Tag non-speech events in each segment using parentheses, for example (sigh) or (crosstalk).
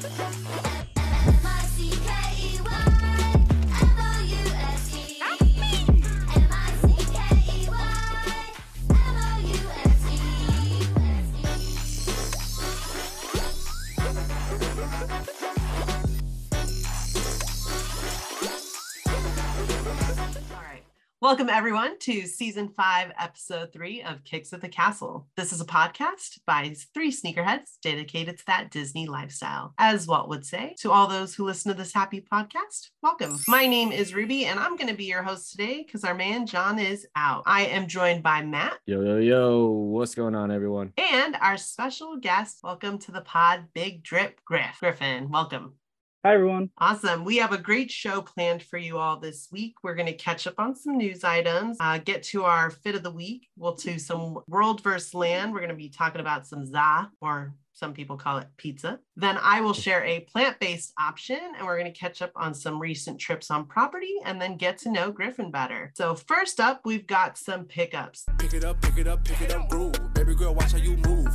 Música Welcome, everyone, to season five, episode three of Kicks at the Castle. This is a podcast by three sneakerheads dedicated to that Disney lifestyle. As Walt would say, to all those who listen to this happy podcast, welcome. My name is Ruby, and I'm going to be your host today because our man John is out. I am joined by Matt Yo, yo, yo, what's going on, everyone? and our special guest. Welcome to the pod, Big Drip Griff. Griffin, welcome. Hi, everyone. Awesome. We have a great show planned for you all this week. We're going to catch up on some news items, uh, get to our fit of the week. We'll do some world versus land. We're going to be talking about some za, or some people call it pizza. Then I will share a plant based option, and we're going to catch up on some recent trips on property and then get to know Griffin better. So, first up, we've got some pickups. Pick it up, pick it up, pick it up, groove. Baby girl, watch how you move.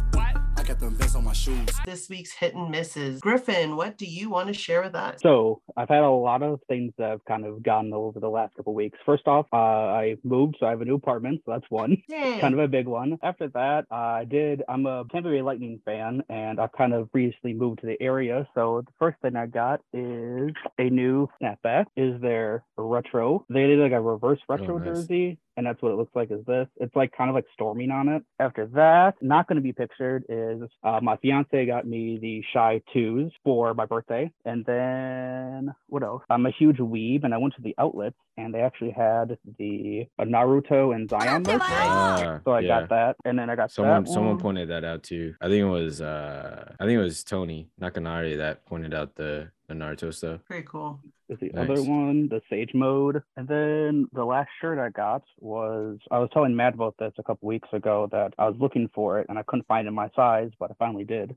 I got them vents on my shoes. This week's hit and misses. Griffin, what do you want to share with us? So I've had a lot of things that have kind of gotten over the last couple weeks. First off, uh, I moved, so I have a new apartment, so that's one. Yay. Kind of a big one. After that, I did. I'm a Tampa Bay Lightning fan, and I've kind of recently moved to the area. So the first thing I got is a new snapback. Is their retro? They did like a reverse retro nice. jersey, and that's what it looks like. Is this? It's like kind of like storming on it. After that, not going to be pictured is uh, my fiance got me the Shy Twos for my birthday, and then what else? I'm a huge weeb, and I went to the outlets, and they actually had the uh, Naruto and Zion merch. Ah, So I yeah. got that, and then I got Someone that someone pointed that out too. I think it was uh I think it was Tony Nakanari that pointed out the, the Naruto stuff. Very cool. is the Nice. other one, the Sage Mode. And then the last shirt I got was I was telling Matt about this a couple weeks ago that I was looking for it and I couldn't find it in my size, but I finally did.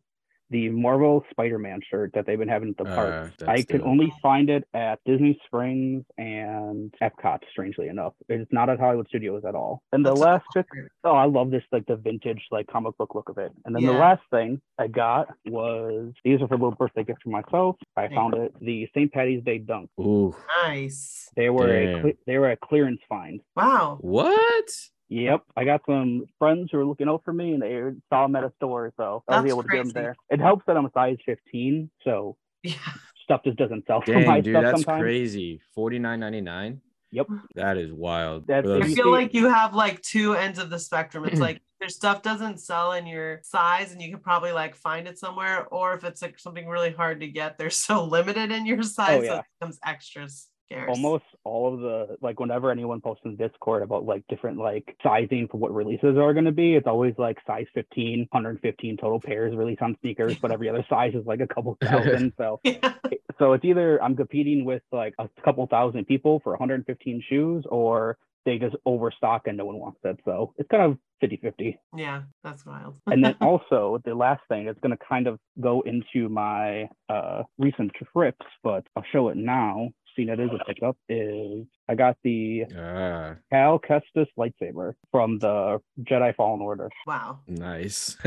The Marvel Spider-Man shirt that they've been having at the park. Uh, I could dope. only find it at Disney Springs and Epcot, strangely enough. It's not at Hollywood Studios at all. And the That's last cool oh, I love this like the vintage like comic book look of it. And then the last thing I got was these are for a little birthday gift for myself. I found it the St. Patty's Day dunk. Ooh. Nice. They were a Damn. cle- they were a clearance find. Wow. What? Yep, I got some friends who were looking out for me, and they saw them at a store, so I was That's able to get them there. It helps that I'm a size 15, so Yeah. stuff just doesn't sell for my Dang, dude, stuff that's sometimes. crazy. Forty nine ninety nine. Yep. That is wild. That's- I If those- you feel like you have like two ends of the spectrum. It's (clears throat) like your stuff doesn't sell in your size and you can probably like find it somewhere. Or if it's like something really hard to get, they're so (laughs) limited in your oh, size, so yeah. it becomes extra scarce. almost all of the like whenever anyone posts in discord about like different like sizing for what releases are going to be it's always like size 15 115 total pairs released on sneakers but every other size is like a couple (laughs) thousand so (laughs) Yeah. so it's either i'm competing with like a couple thousand people for 115 shoes or they just overstock and no one wants it so it's kind of 50 50 Yeah, that's wild. (laughs) and then also the last thing is going to kind of go into my uh, recent trips, but I'll show it now. Seeing it is a pickup is I got the Ah, Cal Kestis lightsaber from the Jedi Fallen Order, wow. nice. (laughs)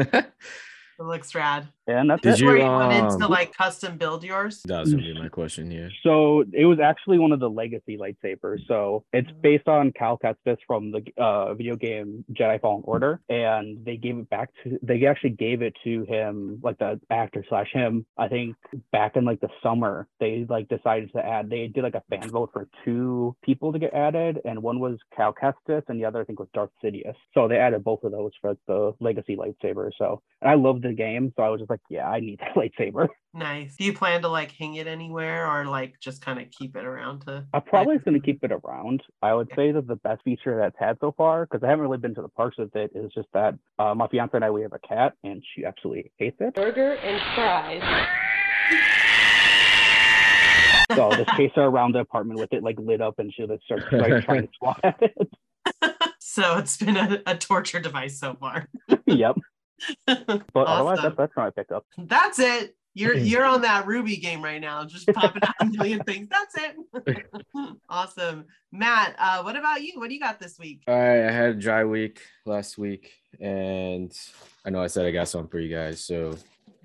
It looks rad. And that's Did it. you, Where you went into um, like custom build yours. that was gonna be (laughs) my question, yeah. So it was actually one of the legacy lightsabers. So it's based on Cal Kestis from the uh, video game Jedi Fallen Order, and they gave it back to. They actually gave it to him, like the actor slash him. I think back in like the summer, they like decided to add. They did like a fan vote for two people to get added, and one was Cal Kestis, and the other I think was Darth Sidious. So they added both of those for the legacy lightsaber. So and I love the game, so I was just like, yeah, I need that (laughs) lightsaber. Nice. Do you plan to like hang it anywhere or like just kind of keep it around to? I probably is going to keep it around. I would say that the best feature that's had so far, because I haven't really been to the parks with it, is just that uh, my fiance and I we have a cat, and she absolutely hates it. burger and fries. (laughs) So I'll just chase her around the apartment with it like lit up, and she'll just start like, trying to (laughs) swat at it. so it's been a, a torture device so far. yep. But otherwise, Awesome. that's that's what I picked up. That's it. You're (laughs) you're on that Ruby game right now, just popping out a million things. That's it. (laughs) (laughs) awesome, Matt. Uh, what about you? What do you got this week? All right, I had a dry week last week, and I know I said I got something for you guys. So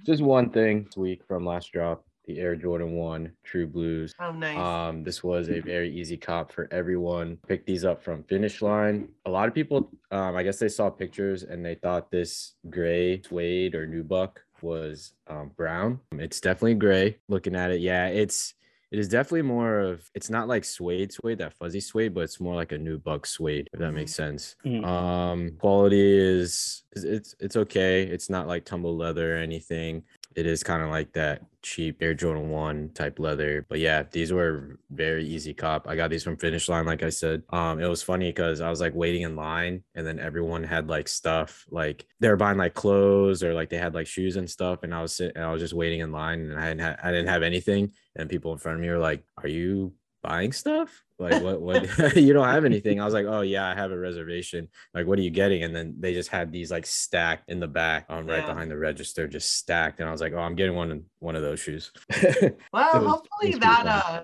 Just one thing this week from last drop, the Air Jordan 1 True Blues. Oh, nice. Um, this was a very easy cop for everyone. Picked these up from Finish Line. A lot of people, um, I guess they saw pictures and they thought this gray suede or nubuck was um, brown. It's definitely gray. Looking at it, yeah, it's it is definitely more of it's not like suede suede that fuzzy suede but it's more like a nubuck suede if that makes sense Mhm. um quality is is- it's it's okay it's not like tumble leather or anything it is kind of like that cheap Air Jordan 1 type leather. But yeah, these were very easy cop. I got these from Finish Line, like I said. Um, it was funny because I was like waiting in line and then everyone had like stuff like they were buying like clothes or like they had like shoes and stuff. And I was sitting I was just waiting in line and I didn't ha- I didn't have anything. And people in front of me were like, Are you buying stuff? Like what what (laughs) you don't have anything. I was like, Oh yeah, I have a reservation. Like, what are you getting? And then they just had these like stacked in the back, um, right Yeah. behind the register, just stacked. And I was like, Oh, I'm getting one one of those shoes. (laughs) well, hopefully was that uh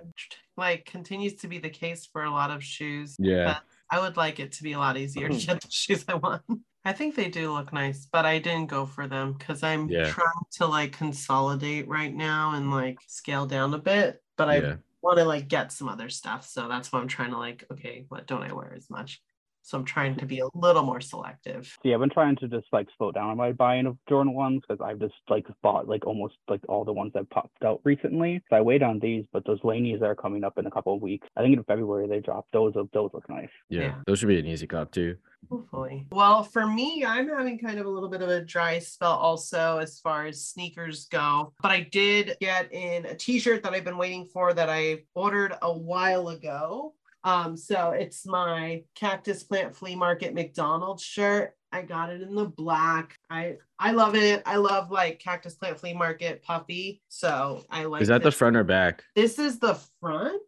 like continues to be the case for a lot of shoes. yeah. I would like it to be a lot easier to (laughs) get the shoes I want. I think they do look nice, but I didn't go for them because I'm Yeah. trying to like consolidate right now and like scale down a bit. But I yeah. Want to like get some other stuff. So that's why I'm trying to like, okay, what don't I wear as much? So I'm trying to be a mm-hmm. little more selective. So yeah, I've been trying to just like slow down on my buying of Jordan ones because I've just like bought like almost like all the ones that popped out recently. So I wait on these, but those Laneys that are coming up in a couple of weeks. I think in February they drop. Those those look nice. yeah. Yeah. Those should be an easy cop too. Hopefully. Well, for me, I'm having kind of a little bit of a dry spell also as far as sneakers go. But I did get in a t-shirt that I've been waiting for that I ordered a while ago. Um, so it's my Cactus Plant Flea Market McDonald's shirt. I got it in the black. I I love it. I love like Cactus Plant Flea Market puffy. So I like Is that the front or back? This is the front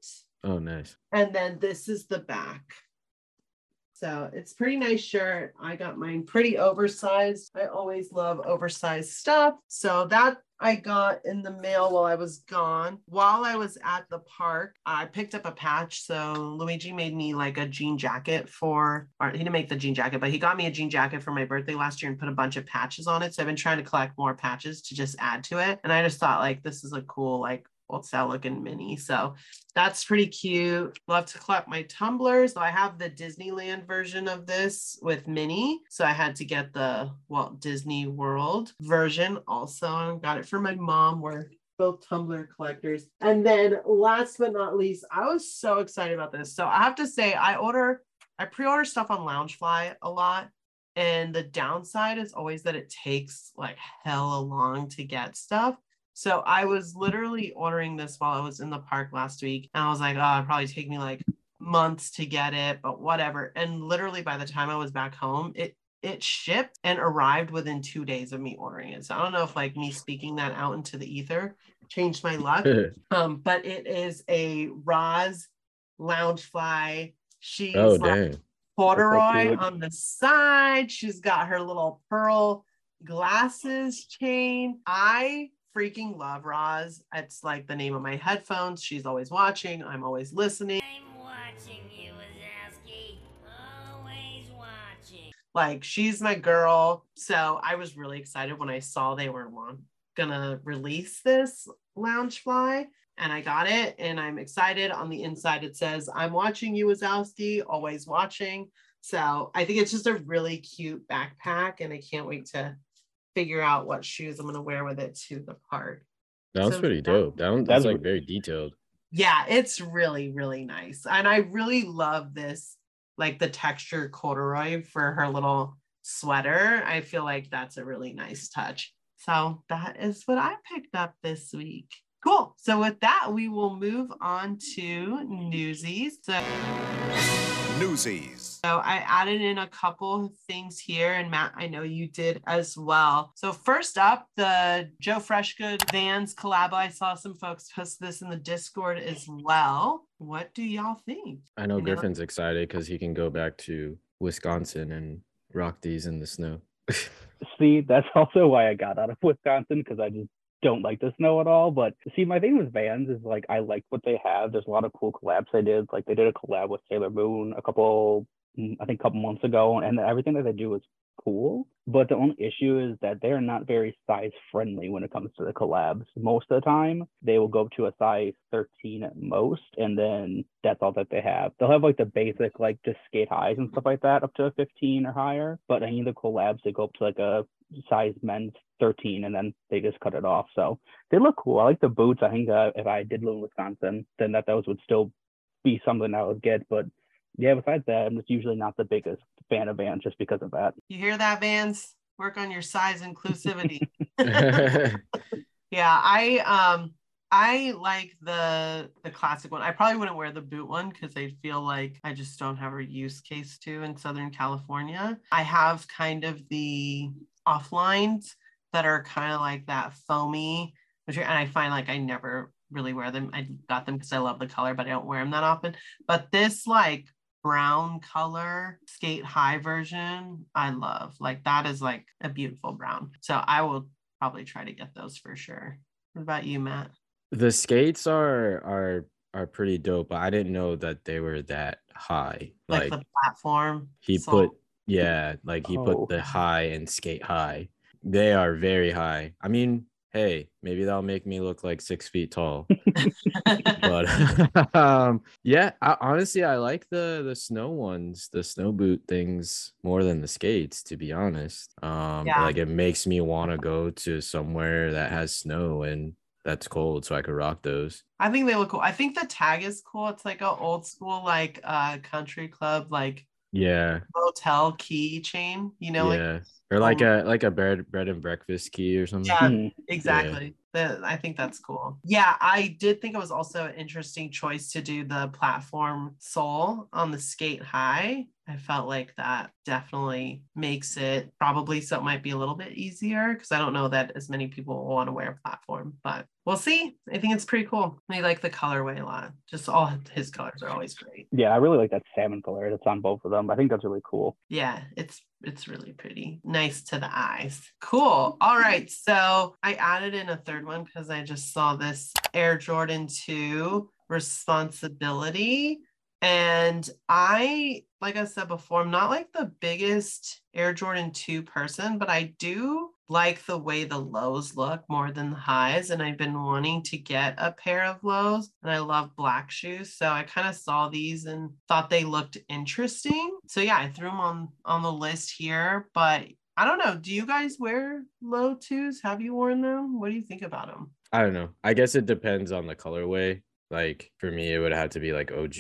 Oh, nice. and then this is the back. So it's pretty nice shirt. I got mine pretty oversized. I always love oversized stuff. So that I got in the mail while I was gone. While I was at the park, I picked up a patch. So Luigi made me like a jean jacket for, or he didn't make the jean jacket, but he got me a jean jacket for my birthday last year and put a bunch of patches on it. So I've been trying to collect more patches to just add to it. And I just thought like this is a cool, like old looking mini. So that's pretty cute. Love to collect my tumblers. So I have the Disneyland version of this with Minnie. So I had to get the Walt Disney World version also. Got it for my mom. We're both tumbler collectors. And then last but not least, I was so excited about this. So I have to say, I order, I pre-order stuff on Loungefly a lot. And the downside is always that it takes like hella long to get stuff. So I was literally ordering this while I was in the park last week. And I was like, oh, it'd probably take me like months to get it, but whatever. And literally by the time I was back home, it it shipped and arrived within two days of me ordering it. So I don't know if like me speaking that out into the ether changed my luck. (laughs) Um, but it is a Roz Loungefly. She's oh, like corduroy on the side. She's got her little pearl glasses chain. I freaking love Roz. It's like the name of my headphones. She's always watching. I'm always listening. I'm watching you, Wazowski. Always watching. Like she's my girl. So I was really excited when I saw they were gonna release this Loungefly. And I got it, and I'm excited. On the inside, it says, I'm watching you, Wazowski, always watching. So I think it's just a really cute backpack, and I can't wait to figure out what shoes I'm gonna wear with it to the park. That was So pretty that- dope. That one, That's that's like very detailed. Yeah, it's really, really nice. And I really love this, like the texture corduroy for her little sweater. I feel like that's a really nice touch. So that is what I picked up this week. Cool. So with that, we will move on to Newsies. So Newsies. So I added in a couple things here, and Matt, I know you did as well. So first up, the Joe Freshgood Vans collab. I saw some folks post this in the Discord as well. What do y'all think? I know You know? Griffin's excited because he can go back to Wisconsin and rock these in the snow. (laughs) See, that's also why I got out of Wisconsin because I just don't like the snow at all. But see, my thing with Vans is like I like what they have. There's a lot of cool collabs they did. Like they did a collab with Sailor Moon a couple I think a couple months ago, and everything that they do is cool. But the only issue is that they're not very size friendly when it comes to the collabs. Most of the time, they will go up to a size 13 at most, and then that's all that they have. They'll have like the basic, like just skate highs and stuff like that, up to a 15 or higher. But any of the collabs, they go up to like a size men's 13, and then they just cut it off. So they look cool. I like the boots. I think uh, if I did live in Wisconsin, then that those would still be something I would get. But yeah, besides that, I'm just usually not the biggest fan of Vans just because of that. You hear that, Vans? Work on your size inclusivity. (laughs) (laughs) yeah, I um I like the the classic one. I probably wouldn't wear the boot one because I feel like I just don't have a use case to in Southern California. I have kind of the offlines that are kind of like that foamy, which and I find like I never really wear them. I got them because I love the color, but I don't wear them that often. But this like brown color skate high version, I love. Like that is like a beautiful brown. So I will probably try to get those for sure. What about you, Matt? the skates are are are pretty dope, but I didn't know that they were that high. Like, Like, the platform. he sole? put yeah, like he Oh. put the high and skate high. They are very high. I mean, hey, maybe that'll make me look like six feet tall. (laughs) but (laughs) um yeah I, honestly i like the the snow ones the snow boot things more than the skates to be honest um Yeah. like it makes me want to go to somewhere that has snow and that's cold so i could rock those I think they look cool. I think the tag is cool. It's like a old school like uh country club like yeah hotel key chain, you know, like yeah or like um, a like a bread bread and breakfast key or something Yeah. Mhm. Exactly. The- I think that's cool. Yeah, I did think it was also an interesting choice to do the platform sole on the skate high. I felt like that definitely makes it probably so it might be a little bit easier because I don't know that as many people will want to wear a platform, but we'll see. I think it's pretty cool. I like the colorway a lot. Just all his colors are always great. Yeah, I really like that salmon color that's on both of them. I think that's really cool. Yeah, it's it's really pretty. Nice to the eyes. Cool. All right. So I added in a third one because I just saw this Air Jordan 2 responsibility. And I, like I said before, I'm not like the biggest Air Jordan 2 person, but I do like the way the lows look more than the highs. And I've been wanting to get a pair of lows and I love black shoes. So I kind of saw these and thought they looked interesting. So yeah, I threw them on on the list here, but I don't know. Do you guys wear low twos? Have you worn them? What do you think about them? i don't know i guess it depends on the colorway like for me it would have to be like og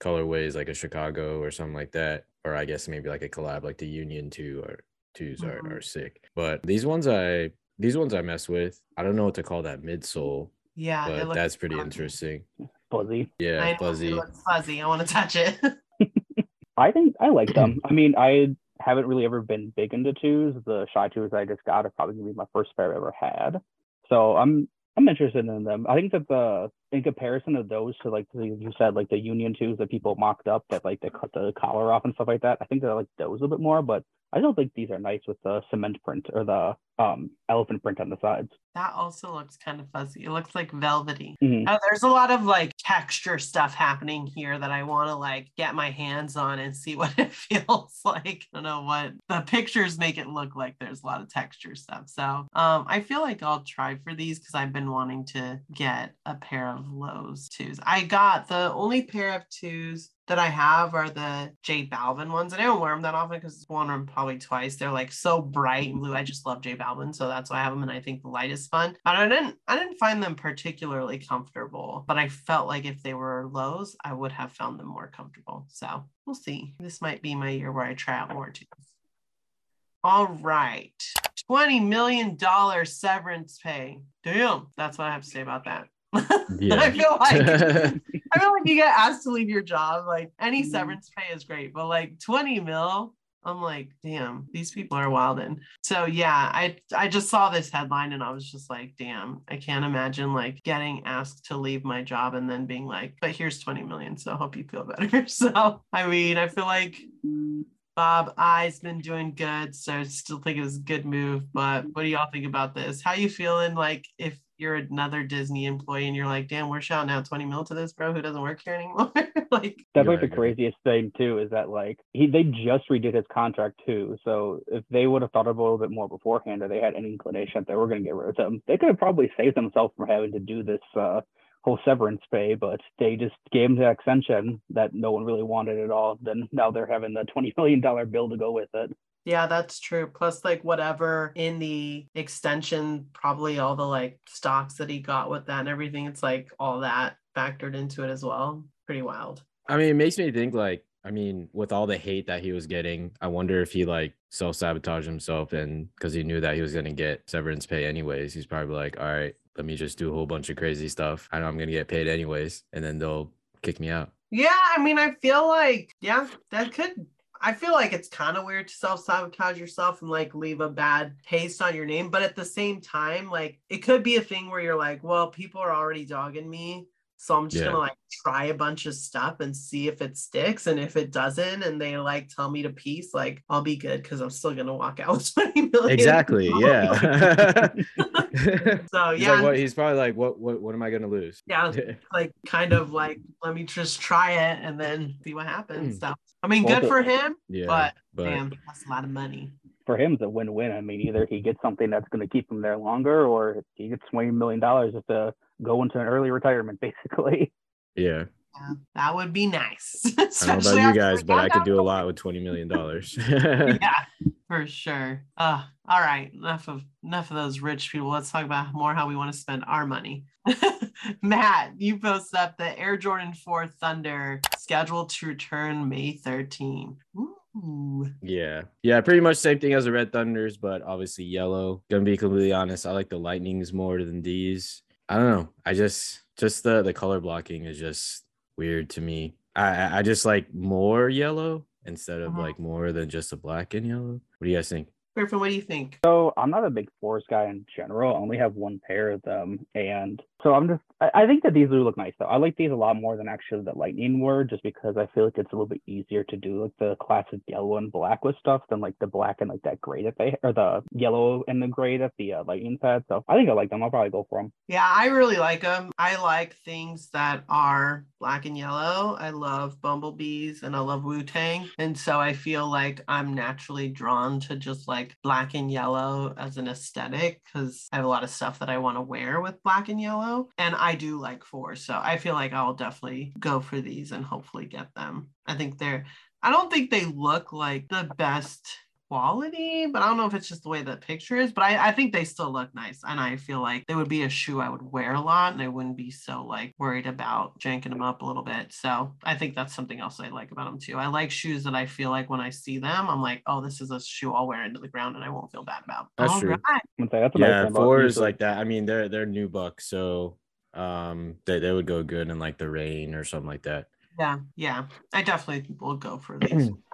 colorways like a chicago or something like that or i guess maybe like a collab like the union 2 or 2s Mhm. are, are sick but these ones i these ones i mess with i don't know what to call that midsole Yeah, but looks that's pretty fuzzy. interesting Fuzzy. Yeah know, fuzzy fuzzy. I want to touch it. (laughs) I think I like them. (clears throat) I mean, I haven't really ever been big into twos. The shy twos I just got are probably gonna be my first pair I've ever had. So I'm I'm interested in them. I think that the in comparison of those to like the- you said like the Union twos that people mocked up that like they cut the collar off and stuff like that. I think that I like those a bit more, but I don't think these are nice with the cement print or the um elephant print on the sides. that also looks kind of fuzzy. It looks like velvety. Mhm. Uh, there's a lot of like texture stuff happening here that I want to like get my hands on and see (laughs) what it feels like. I don't know what the pictures make it look like. There's a lot of texture stuff. So um, I feel like I'll try for these because I've been wanting to get a pair of lows twos. I got the only pair of twos that I have are the J Balvin ones. And I don't wear them that often because I've worn them probably twice. They're like so bright and blue. I just love J Balvin. So that's why I have them. And I think the light is fun. But I didn't I didn't find them particularly comfortable. But I felt like if they were lows, I would have found them more comfortable. So we'll see. This might be my year where I try out more too. All right. $20 million severance pay. Damn. That's what I have to say about that. Yeah. (laughs) I feel like (laughs) I feel like you get asked to leave your job. Like any Mhm. severance pay is great, but like 20 mil, I'm like, damn, these people are wildin'. So yeah, I I just saw this headline and I was just like, damn, I can't imagine like getting asked to leave my job and then being like, but here's 20 million, so I hope you feel better. (laughs) So I mean, I feel like Bob Iger's been doing good, so I still think it was a good move. But what do y'all think about this? How you feeling? Like if you're another Disney employee and you're like, damn, we're shouting out 20 mil to this bro who doesn't work here anymore. (laughs) like, That's You're like the craziest thing too, is that like he they just redid his contract too. So if they would have thought of a little bit more beforehand, or they had any inclination that they were going to get rid of him, they could have probably saved themselves from having to do this uh, whole severance pay. But they just gave him the extension that no one really wanted at all. Then now they're having the twenty million dollar bill to go with it. Yeah, that's true. Plus, like, whatever in the extension, probably all the like stocks that he got with that and everything, it's like all that factored into it as well. Pretty wild. I mean, it makes me think like, I mean, with all the hate that he was getting, I wonder if he like self sabotaged himself and because he knew that he was gonna get severance pay anyways, he's probably like, all right, let me just do a whole bunch of crazy stuff. I know I'm gonna get paid anyways, and then they'll kick me out. Yeah, I mean, I feel like, yeah, that could. I feel like it's kind of weird to self sabotage yourself and like leave a bad taste on your name. But at the same time, like it could be a thing where you're like, well, people are already dogging me. So I'm just Yeah. gonna like try a bunch of stuff and see if it sticks. And if it doesn't, and they like tell me to peace, like I'll be good because I'm still gonna walk out with (laughs) 20 million. Exactly. Yeah. (laughs) (laughs) So He's yeah, like, what, he's probably like, what, what, what am I gonna lose? yeah, like kind of like let me just try it and then see what happens. Mm. So I mean, Well, good for him, yeah. but but damn, that's a lot of money. For him, it's a win-win. I mean, either he gets something that's going to keep him there longer, or he gets twenty million dollars just to go into an early retirement, (laughs) basically. yeah. Yeah, that would be nice. I don't know about you guys, but I could do a lot with twenty million dollars. (laughs) (laughs) Yeah, for sure. Uh, all right, enough of enough of those rich people. Let's talk about more how we want to spend our money. (laughs) Matt, you posted up the Air Jordan 4 Thunder scheduled to return May 13. Ooh. Yeah. Yeah, pretty much same thing as the Red Thunders, but obviously yellow. Gonna be completely honest, I like the lightnings more than these. I don't know. I just just the the color blocking is just weird to me. I I- just like more yellow instead of Mhm. like more than just a black and yellow. What do you guys think? Griffin, what do you think? So I'm not a big forest guy in general. I only have one pair of them, and so I'm just. I, I think that these do look nice though. I like these a lot more than actually the lightning were, just because I feel like it's a little bit easier to do like the classic yellow and black with stuff than like the black and like that gray that they or the yellow and the gray that the uh, lightning's had. So I think I like them. I'll probably go for them. Yeah, I really like them. I like things that are black and yellow. I love bumblebees and I love Wu Tang. And so I feel like I'm naturally drawn to just like black and yellow as an aesthetic because I have a lot of stuff that I want to wear with black and yellow. And I do like four. So I feel like I'll definitely go for these and hopefully get them. I think they're, I don't think they look like the best quality, but I don't know if it's just the way the picture is, but I, I think they still look nice. And I feel like they would be a shoe I would wear a lot and I wouldn't be so like worried about janking them up a little bit. So I think that's something else I like about them too. I like shoes that I feel like when I see them, I'm like, oh, this is a shoe I'll wear into the ground and I won't feel bad about. That's All true. right. I'm gonna say that's a nice Yeah, about four is like that. I mean, they're they're nubucks, so um they, they would go good in like the rain or something like that. Yeah, yeah. I definitely will go for these. (clears throat)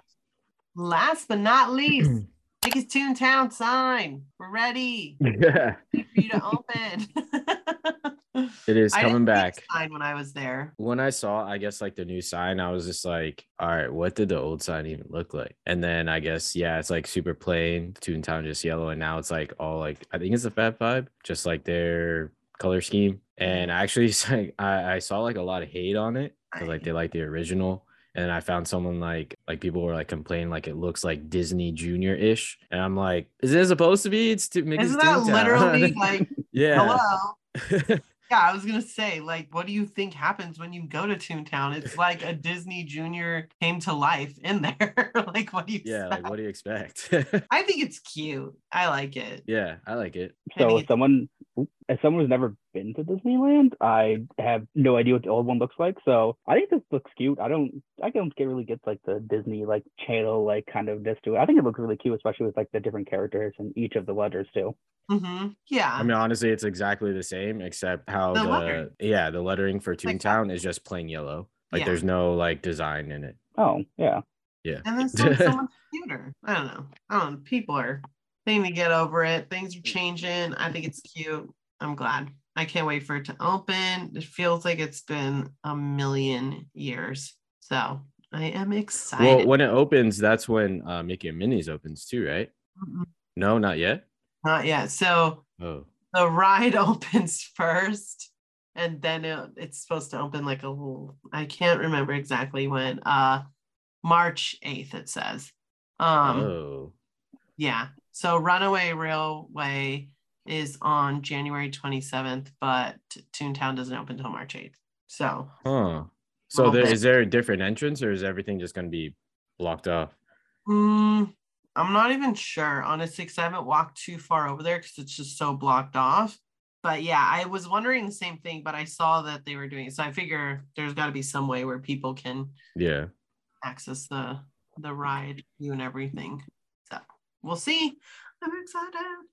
Last but not least, (clears throat) biggest Toontown sign. We're ready. Yeah. Ready for you to open. (laughs) It is I coming didn't see the back. sign when I was there. when I saw, I guess like the new sign, I was just like, all right, what did the old sign even look like? And then I guess, yeah, it's like super plain, Toontown just yellow. And now it's like all like, I think it's the Fab Five, just like their color scheme. And actually, like, (laughs) I, I saw like a lot of hate on it because like they like the original. And I found someone like, like people were like complaining like it looks like Disney Junior ish. And I'm like, is it supposed to be? It's to make Isn't that literally (laughs) like yeah. hello? (laughs) Yeah, I was gonna say, like, what do you think happens when you go to Toontown? It's like a Disney Junior came to life in there. (laughs) like, what do you? yeah. Like, expect? what do you expect? I think it's cute. I like it. yeah. I like it. So think if someone oop, as someone who's never been to Disneyland, I have no idea what the old one looks like. So I think this looks cute. I don't I don't get really get like the Disney like channel like kind of this to it. I think it looks really cute, especially with like the different characters and each of the letters too. hmm Yeah. I mean, honestly, it's exactly the same, except how The the, yeah the lettering for Like Toontown is just plain yellow. Like Yeah. there's no like design in it. Oh yeah. Yeah. and then some, someone's cuter. I don't know. I don't know. People are need to get over it. Things are changing. I think it's cute. I'm glad. I can't wait for it to open. It feels like it's been a million years. So I am excited. Well, when it opens, that's when uh, Mickey and Minnie's opens too, right? Mm-mm. No, not yet. Not yet. So Oh, the ride (laughs) opens first and then it, it's supposed to open like a little i can't remember exactly when uh march 8th it says um oh, yeah so runaway railway is on january 27th but toontown doesn't open until march 8th so huh. So there, is there a different entrance, or is everything just gonna be blocked off? mm, i'm not even sure honestly because i haven't walked too far over there because it's just so blocked off but yeah i was wondering the same thing but i saw that they were doing it so i figure there's got to be some way where people can Yeah. access the the ride view and everything. We'll see. I'm excited.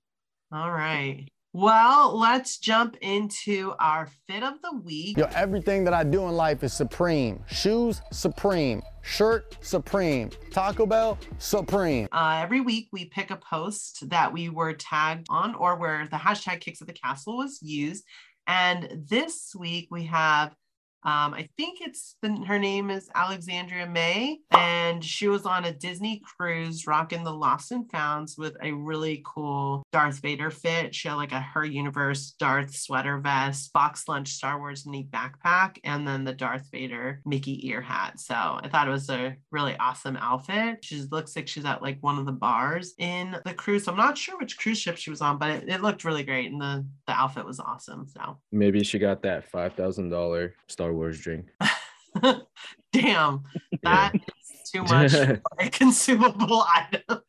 All right. Well, let's jump into our fit of the week. Yo, everything that I do in life is supreme. Shoes, supreme. Shirt, supreme. Taco Bell, supreme. Uh, every week we pick a post that we were tagged on or where the hashtag kicks of the castle was used. And this week we have um, I think it's the, her name is Alexandria May, and she was on a Disney cruise rocking the Lost and Founds with a really cool Darth Vader fit. She had like a her universe Darth sweater vest, box lunch Star Wars neat backpack, and then the Darth Vader Mickey ear hat. So I thought it was a really awesome outfit. She looks like she's at like one of the bars in the cruise. I'm not sure which cruise ship she was on, but it, it looked really great, and the the outfit was awesome. So Maybe she got that five thousand dollar Star Wars drink. (laughs) Damn, that is too much for (laughs) a (laughs) consumable item.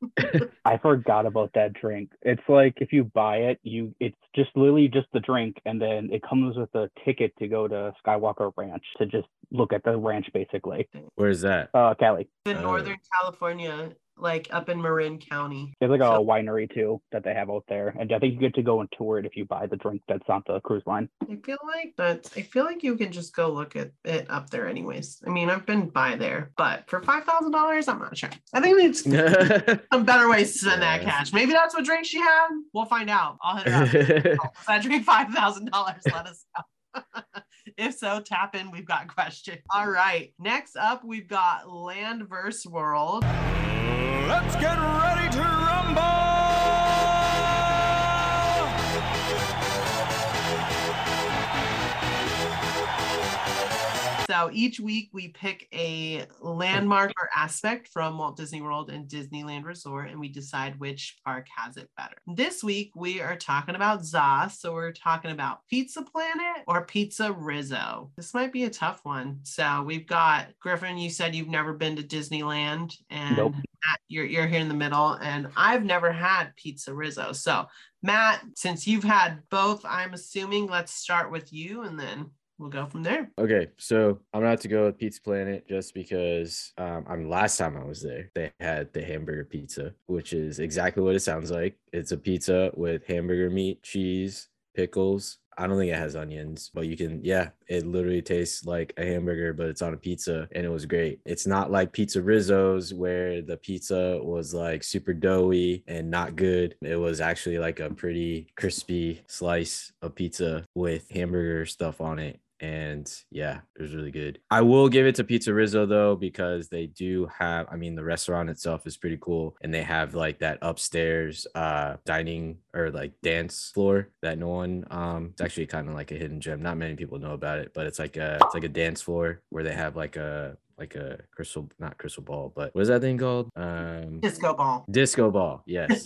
I forgot about that drink. It's like if you buy it, you it's just literally just the drink, and then it comes with a ticket to go to Skywalker Ranch to just look at the ranch, basically. Where's that? Uh, Cali. In Oh. Northern California, like up in Marin County. There's like a So- winery too that they have out there, and I think you get to go and tour it if you buy the drink that's on the cruise line. I feel like that. I feel like you can just go look at it up there, anyways. I mean, I've been by there, but for five thousand dollars, I'm not sure. I think it's (laughs) some better ways to spend that cash. Maybe that's what drink she had. We'll find out. I'll hit her up. Oh, (laughs) If I drink five thousand dollars, let us know. (laughs) if so, tap in. We've got (laughs) questions. All right. Next up, we've got Land vs. World. Let's get ready to rumble! So each week we pick a landmark or aspect from Walt Disney World and Disneyland Resort, and we decide which park has it better. This week we are talking about ZA. So we're talking about Pizza Planet or Pizza Rizzo. This might be a tough one. So we've got Griffin. You said you've never been to Disneyland, and Nope. Matt, you're you're here in the middle, and I've never had Pizza Rizzo. So Matt, since you've had both, I'm assuming let's start with you, and then we'll go from there. Okay, so I'm gonna have to go with Pizza Planet just because um I'm last time I was there, they had the hamburger pizza, which is exactly what it sounds like. It's a pizza with hamburger meat, cheese, pickles. I don't think it has onions, but you can, yeah, it literally tastes like a hamburger, but it's on a pizza and it was great. It's not like Pizza Rizzo's where the pizza was like super doughy and not good. It was actually like a pretty crispy slice of pizza with hamburger stuff on it and yeah, it was really good. I will give it to Pizza Rizzo though because they do have. I mean, the restaurant itself is pretty cool, and they have like that upstairs uh dining or like dance floor that no one. Um, it's actually kind of like a hidden gem. Not many people know about it, but it's like a it's like a dance floor where they have like a like a crystal not crystal ball, but what is that thing called? Um, Disco ball. disco ball yes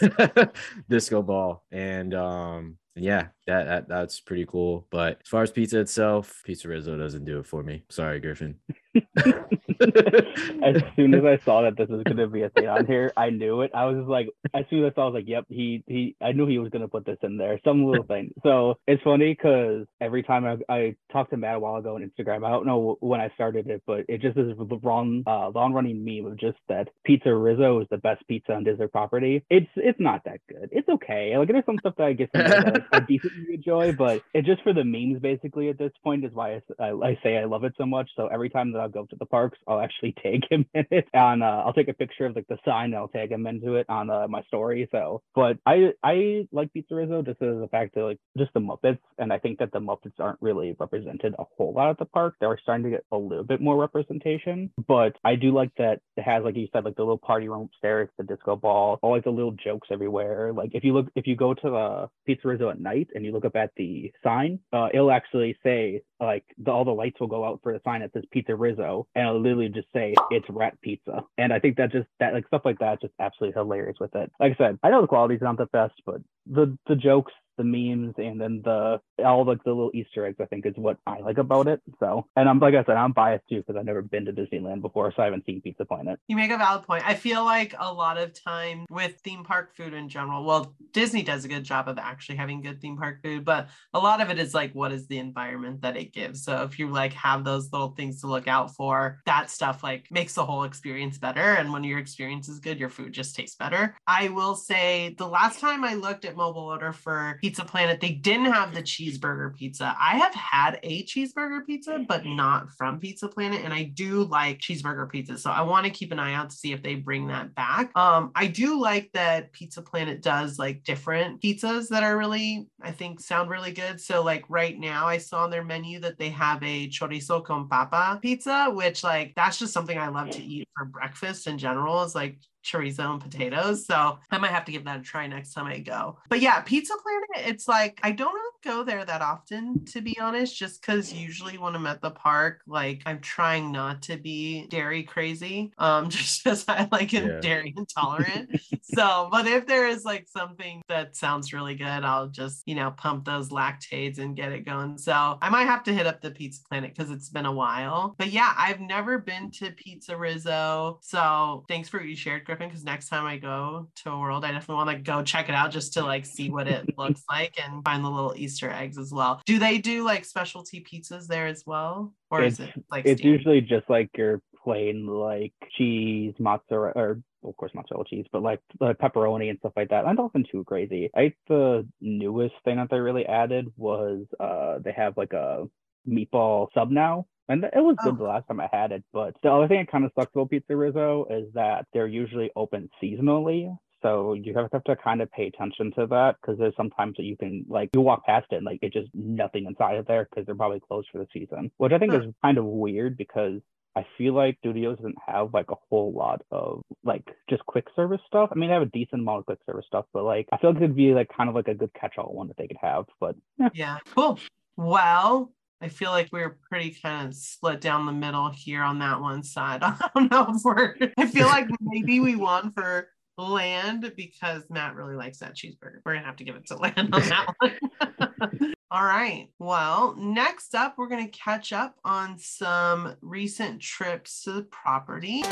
(laughs) (laughs) disco ball and um yeah that, that that's pretty cool but as far as pizza itself pizza rizzo doesn't do it for me. Sorry griffin (laughs) (laughs) as soon as I saw that this was gonna be a thing on here, I knew it. I was just like, as soon as I saw, I was like, "Yep, he he." I knew he was gonna put this in there, some little thing. (laughs) So it's funny because every time I, I talked to Matt a while ago on Instagram, I don't know when I started it, but it just is the wrong uh, long running meme of just that Pizza Rizzo is the best pizza on Disney property. It's it's not that good. It's okay. Like there's some stuff that I guess like a decent enjoy, but it's just for the memes basically at this point is why I I say I love it so much. So every time that I'll go to the parks, I'll actually (laughs) tag him in it on. Uh, I'll take a picture of like the sign, and I'll tag him into it on uh, my story. So, but I I like Pizza Rizzo just as a fact that like just the Muppets, and I think that the Muppets aren't really represented a whole lot at the park. They're starting to get a little bit more representation, but I do like that it has like you said like the little party room upstairs, the disco ball, all like the little jokes everywhere. Like if you look if you go to the Pizza Rizzo at night and you look up at the sign, uh, it'll actually say like the, all the lights will go out for the sign that says Pizza Rizzo, and it'll literally just say it's Rat Pizza. And I think that just that like stuff like that just absolutely hilarious with it. Like I said, I know the quality's not the best, but the the jokes, the memes, and then the all like the little Easter eggs, I think is what I like about it. So, and I'm like I said, I'm biased too because I've never been to Disneyland before, so I haven't seen Pizza Planet. You make a valid point. I feel like a lot of time with theme park food in general, well, Disney does a good job of actually having good theme park food, but a lot of it is like, what is the environment that it gives? So if you like have those little things to look out for, that stuff like makes the whole experience better. And when your experience is good, your food just tastes better. I will say the last time I looked at mobile order for Pizza Planet, they didn't have the cheeseburger pizza. I have had a cheeseburger pizza, but not from Pizza Planet. And I do like cheeseburger pizza. So I want to keep an eye out to see if they bring that back. Um, I do like that Pizza Planet does like different pizzas that are really, I think, sound really good. So like right now, I saw on their menu that they have a chorizo con papa pizza, which like that's just something I love to eat for breakfast in general. Is like chorizo and potatoes. So I might have to give that a try next time I go. But yeah, Pizza Planet, it's like I don't really go there that often, to be honest, just because usually when I'm at the park, like I'm trying not to be dairy crazy. Um, (laughs) just because I like am Yeah. dairy intolerant. so, but if there is like something that sounds really good, I'll just, you know, pump those Lactaids and get it going. So I might have to hit up the Pizza Planet because it's been a while. But yeah, I've never been to Pizza Rizzo. So thanks for what you shared, Griffin, because next time I go to a world, I definitely want to go check it out just to like see what it looks like and find the little Easter eggs as well. Do they do like specialty pizzas there as well? Or is It's- it like It's usually just like your plain like cheese, mozzarella, or of course mozzarella cheese, but like the pepperoni and stuff like that. And nothing too crazy. I the newest thing that they really added was uh they have like a meatball sub now. And it was good Oh. the last time I had it, but the other thing that kind of sucks about Pizza Rizzo is that they're usually open seasonally. So you have to kind of pay attention to that because there's sometimes that you can like you walk past it and like it's just nothing inside of there because they're probably closed for the season, which I think Huh. is kind of weird because I feel like studios doesn't have like a whole lot of like just quick service stuff. I mean, they have a decent amount of quick service stuff, but like I feel like it'd be like kind of like a good catch-all one that they could have. But yeah, Yeah, cool. Well, I feel like we're pretty kind of split down the middle here on that one side. (laughs) I don't know if we're, I feel like maybe we won for land because Matt really likes that cheeseburger. We're gonna have to give it to land on that (laughs) one. (laughs) All right. Well, next up, we're going to catch up on some recent trips to the property.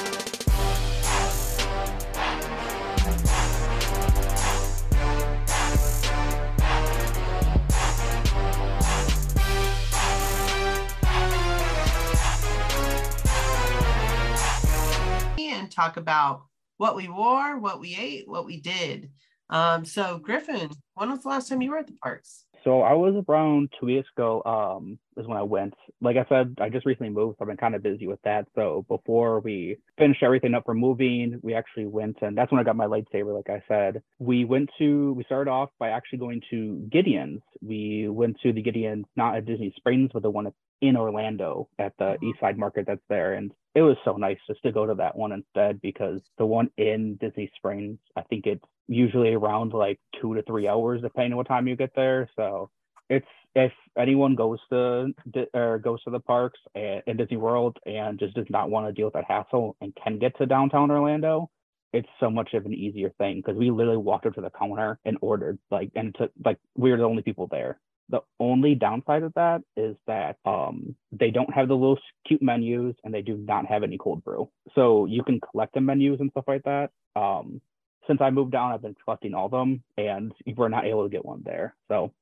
And talk about what we wore, what we ate, what we did. Um, so Griffin, when was the last time you were at the parks? So I was around two weeks ago. Um, is when I went. Like I said, I just recently moved, so I've been kind of busy with that. So before we finished everything up for moving, we actually went, and that's when I got my lightsaber. Like I said, we went to. We started off by actually going to Gideon's. We went to the Gideon's, not at Disney Springs, but the one in Orlando at the Mhm. East End Market that's there, and it was so nice just to go to that one instead because the one in Disney Springs, I think it's usually around like two to three hours depending on what time you get there. So it's if anyone goes to or goes to the parks and, in Disney World and just does not want to deal with that hassle and can get to downtown Orlando, it's so much of an easier thing because we literally walked up to the counter and ordered like and to like we were the only people there. The only downside of that is that um, they don't have the little cute menus and they do not have any cold brew. So you can collect the menus and stuff like that. Um, since I moved down, I've been collecting all of them and we're not able to get one there. So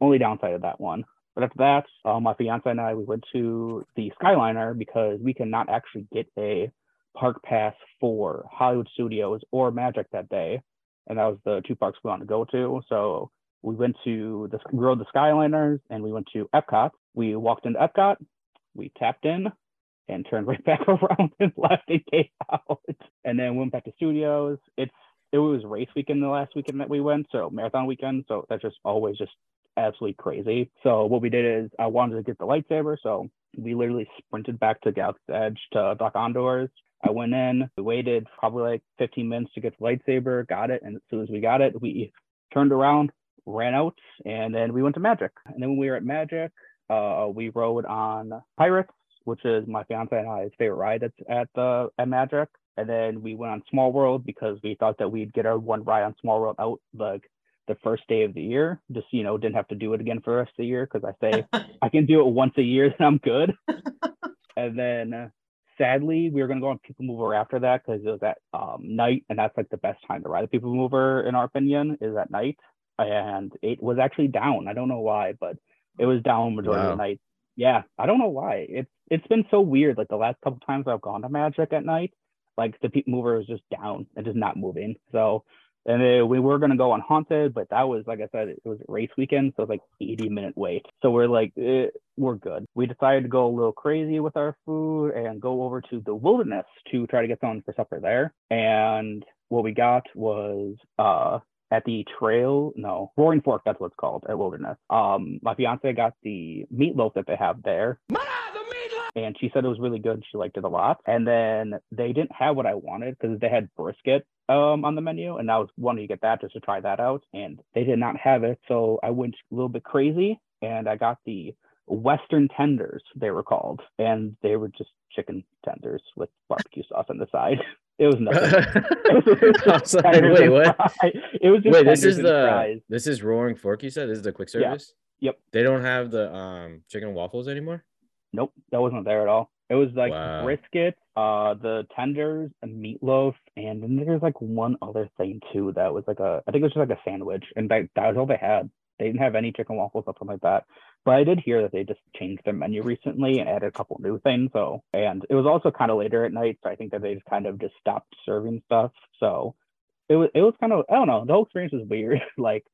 only downside of that one. But after that, uh, my fiance and I, we went to the Skyliner because we cannot actually get a park pass for Hollywood Studios or Magic that day. And that was the two parks we wanted to go to. So we went to the rode the Skyliners and we went to Epcot. We walked into Epcot, we tapped in and turned (laughs) right back around and left and came out. And then went back to studios. It's it was race weekend the last weekend that we went, so marathon weekend. So that's just always just absolutely crazy. So what we did is I wanted to get the lightsaber, so we literally sprinted back to Galaxy's Edge to Dok-Ondar's. I went in, we waited probably like 15 minutes to get the lightsaber, got it, and as soon as we got it, we turned around, ran out, and then we went to Magic. And then when we were at Magic, uh, we rode on Pirates, which is my fiance and I's favorite ride that's at the at Magic. And then we went on Small World because we thought that we'd get our one ride on Small World out like the first day of the year. Just you know, didn't have to do it again for the rest of the year because I say (laughs) I can do it once a year, (laughs) then I'm good. and then uh, sadly, we were gonna go on People Mover after that because it was at um, night, and that's like the best time to ride a People Mover, in our opinion, is at night. And it was actually down. I don't know why, but it was down majority of the night. Yeah, I don't know why. It's it's been so weird. Like the last couple times I've gone to Magic at night, like the Mover is just down and just not moving. So and then we were gonna go on Haunted, but that was like I said, it was race weekend, so it's like 80 minute wait. So we're like, eh, we're good. We decided to go a little crazy with our food and go over to the wilderness to try to get something for supper there. And what we got was uh at the trail, no, Roaring Fork, that's what it's called at Wilderness. Um, my fiance got the meatloaf that they have there and she said it was really good. She liked it a lot. And then they didn't have what I wanted because they had brisket um, on the menu, and I was wanting to get that just to try that out, and they did not have it. So I went a little bit crazy, and I got the Western tenders. They were called, and they were just chicken tenders with barbecue sauce on the side. (laughs) It was nothing. (laughs) Like, (laughs) wait, what? It was just Wait, this is the fries. this is Roaring Fork. You said this is the quick Yeah. service. Yep. They don't have the um chicken and waffles anymore. Nope, that wasn't there at all. It was like Wow. brisket, uh, the tenders, a meatloaf, and then there's like one other thing too that was like a, I think it was just like a sandwich, and that, that was all they had. They didn't have any chicken waffles or something like that. But I did hear that they just changed their menu recently and added a couple new things. So, and it was also kind of later at night, so I think that they just kind of just stopped serving stuff. So, it was it was kind of I don't know. The whole experience was weird. (laughs) like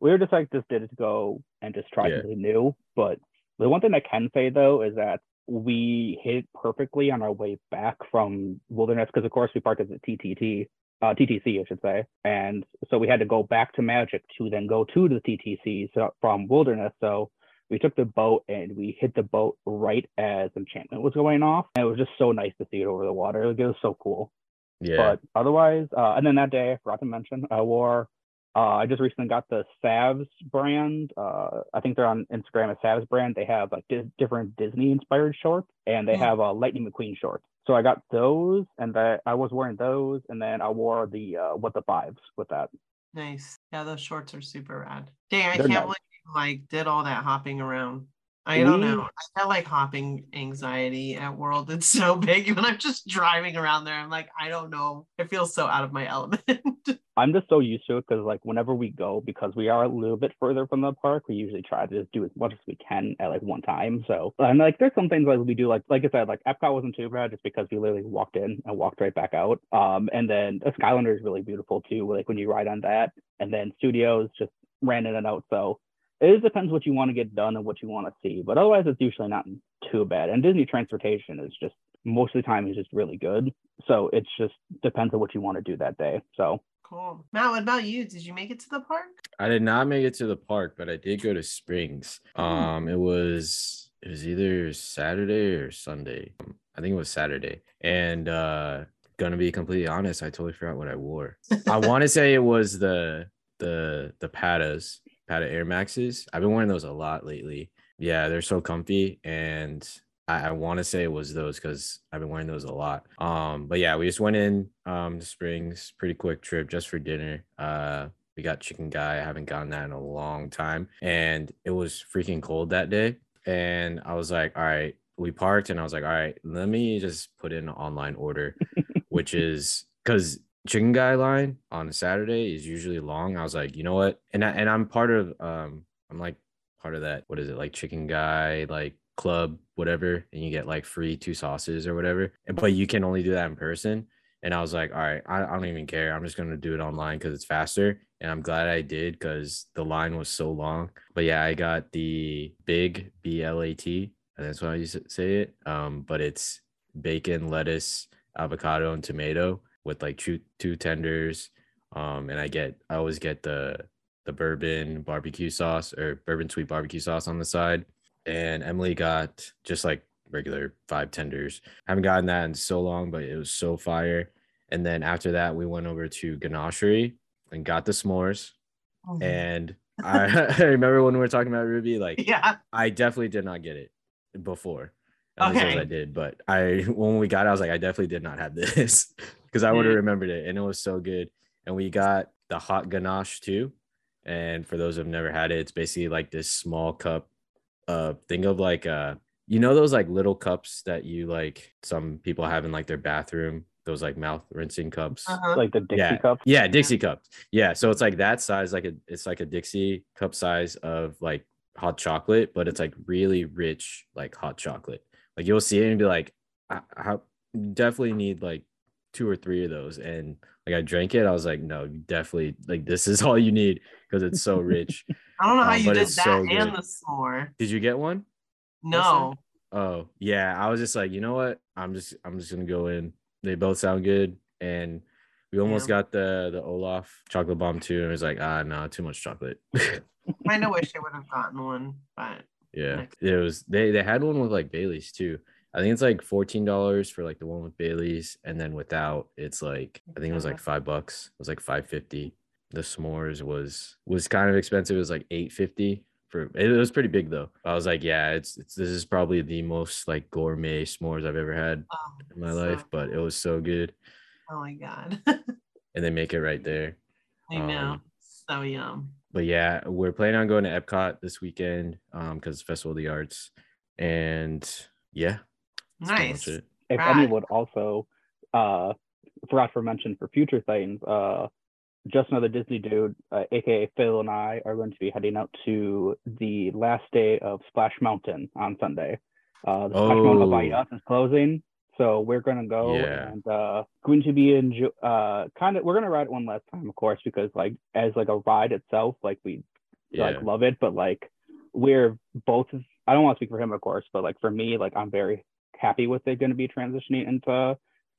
we were just like just did it to go and just try Yeah. something new. But the one thing I can say though is that we hit it perfectly on our way back from Wilderness because of course we parked at the TTT, uh, TTC I should say, and so we had to go back to Magic to then go to the TTC so, from Wilderness. So we took the boat and we hit the boat right as Enchantment was going off, and it was just so nice to see it over the water. Like, it was so cool. Yeah. But otherwise, uh, and then that day I forgot to mention, I wore. Uh, I just recently got the Savs brand. Uh, I think they're on Instagram as Savs brand. They have like di- different Disney inspired shorts, and they Mm. have uh, Lightning McQueen shorts. So I got those, and that I was wearing those, and then I wore the uh, what the fives with that. Nice. Yeah, those shorts are super rad. Dang, I They're can't nice. believe you like did all that hopping around. I don't know. I felt like hopping anxiety at World. It's so (laughs) big when I'm just driving around there. I'm like, I don't know. I feel so out of my element. (laughs) I'm just so used to it because like whenever we go, because we are a little bit further from the park, we usually try to just do as much as we can at like one time. So and like there's some things like we do like like I said, like Epcot wasn't too bad just because we literally walked in and walked right back out. Um and then the Skyliner is really beautiful too, like when you ride on that. And then studios just ran in and out. So it just depends what you want to get done and what you want to see. But otherwise it's usually not too bad. And Disney transportation is just most of the time is just really good. So it's just depends on what you want to do that day. So cool. Matt, what about you? Did you make it to the park? I did not make it to the park, but I did go to Springs. Um, it was it was either Saturday or Sunday. Um, I think it was Saturday. And uh gonna be completely honest, I totally forgot what I wore. I want to (laughs) say it was the the the Pattas, Patta Air Maxes. I've been wearing those a lot lately. Yeah, they're so comfy and I, I want to say it was those because I've been wearing those a lot. Um, but yeah, we just went in um Springs, pretty quick trip just for dinner. Uh we got chicken guy. I haven't gotten that in a long time. And it was freaking cold that day. And I was like, all right, we parked and I was like, all right, let me just put in an online order, (laughs) which is because chicken guy line on a Saturday is usually long. I was like, you know what? And I, and I'm part of um I'm like part of that. What is it like chicken guy like club whatever, and you get like free two sauces or whatever. But you can only do that in person. And I was like, all right, I, I don't even care. I'm just gonna do it online because it's faster. And I'm glad I did because the line was so long. But yeah, I got the big B L A T, and that's how you say it. Um, but it's bacon, lettuce, avocado, and tomato with like two two tenders. Um, and I get I always get the the bourbon barbecue sauce or bourbon sweet barbecue sauce on the side. And Emily got just like regular five tenders. haven't gotten that in so long, but it was so fire. And then after that, we went over to Ganachery and got the s'mores. Mhm. And I, (laughs) I remember when we were talking about Ruby, like yeah. I definitely did not get it before. At least as Okay. I did, but I when we got, it, I was like, I definitely did not have this (laughs) because I would have remembered it, and it was so good. And we got the hot ganache too. And for those who've never had it, it's basically like this small cup. Uh, think of like uh, you know those like little cups that you like some people have in like their bathroom. Those like mouth rinsing cups. Uh-huh. Like the Dixie Yeah. cup. Yeah, Dixie cups. Yeah, so it's like that size, like a it's like a Dixie cup size of like hot chocolate, but it's like really rich, like hot chocolate. Like you'll see it and be like, I, I definitely need like two or three of those. And like I drank it, I was like, no, definitely like this is (laughs) all you need because it's so rich. I don't know how Um, you did that so and good. the s'more. Did you get one? No. Oh yeah, I was just like, you know what? I'm just I'm just gonna go in. They both sound good, and we almost Yeah. got the the Olaf chocolate bomb too, and it was like, ah, no, too much chocolate. (laughs) I kind of wish I would have gotten one, but yeah, it was. They they had one with like Bailey's too. I think it's like fourteen dollars for like the one with Bailey's, and then without, it's like I think it was like five bucks. It was like five fifty. The s'mores was was kind of expensive. It was like eight fifty for. It was pretty big though. I was like, yeah, it's it's this is probably the most like gourmet s'mores I've ever had oh, in my so life, but it was so good. Oh my god. (laughs) And they make it right there. I know. Um, so yum. But yeah, we're planning on going to Epcot this weekend um because Festival of the Arts. And yeah, that's pretty much Nice. if Right. any would also uh forgot for mention for future things uh just another disney dude uh, aka phil and i are going to be heading out to the last day of splash mountain on sunday uh the splash mountain Oh. by us is closing so we're going to go Yeah. and uh going to be in uh kind of we're going to ride it one last time of course because like as like a ride itself like we Yeah. like love it but like we're both i don't want to speak for him of course but like for me like i'm very happy with it going to be transitioning into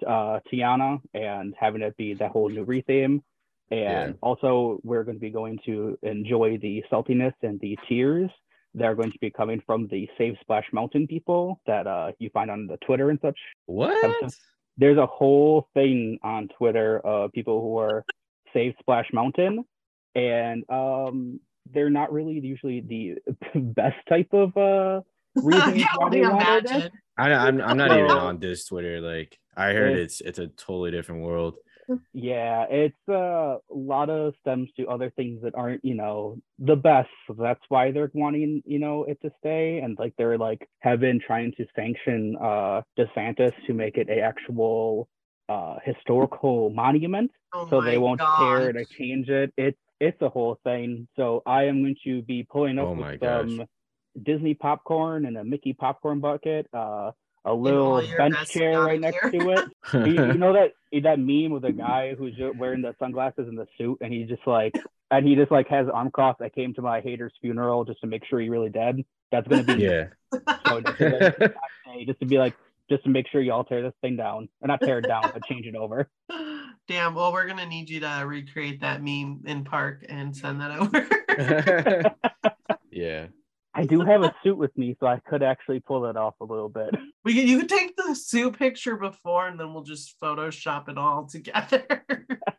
uh tiana and having it be that whole new retheme and Yeah. also we're going to be going to enjoy the saltiness and the tears that are going to be coming from the save splash mountain people that uh you find on the twitter and such What? there's a whole thing on Twitter of people who are save Splash Mountain, and um, they're not really usually the (laughs) best type of uh, reason yeah, why they wanted it. imagine? I, I'm I'm not even on this Twitter. Like I heard it's it's a totally different world. Yeah, it's uh, a lot of stems to other things that aren't, you know, the best. So that's why they're wanting, you know, it to stay. And like they're like have been trying to sanction uh DeSantis to make it a actual uh historical monument. Oh so they won't care gosh. to change it. It's it's a whole thing. So I am going to be pulling up Oh my with gosh. Some Disney popcorn and a Mickey popcorn bucket, uh, a little bench chair right next gear. to it. (laughs) you, you know that that meme with the guy who's wearing the sunglasses and the suit, and he just like and he just like has arm crossed. I came to my hater's funeral just to make sure he really dead. That's gonna be yeah. so just, to, like, just to be like just to make sure y'all tear this thing down, or not tear it down, but change it over. Damn. Well, we're gonna need you to recreate that meme in park and send that over. (laughs) (laughs) yeah. I do have a suit with me, so I could actually pull it off a little bit. (laughs) we can, you can take the suit picture before, and then we'll just Photoshop it all (laughs) together.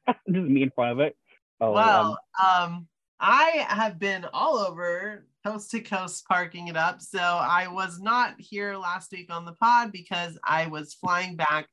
just me in front of it. Oh, well, um, um, I have been all over coast to coast parking it up. So I was not here last week on the pod because I was flying back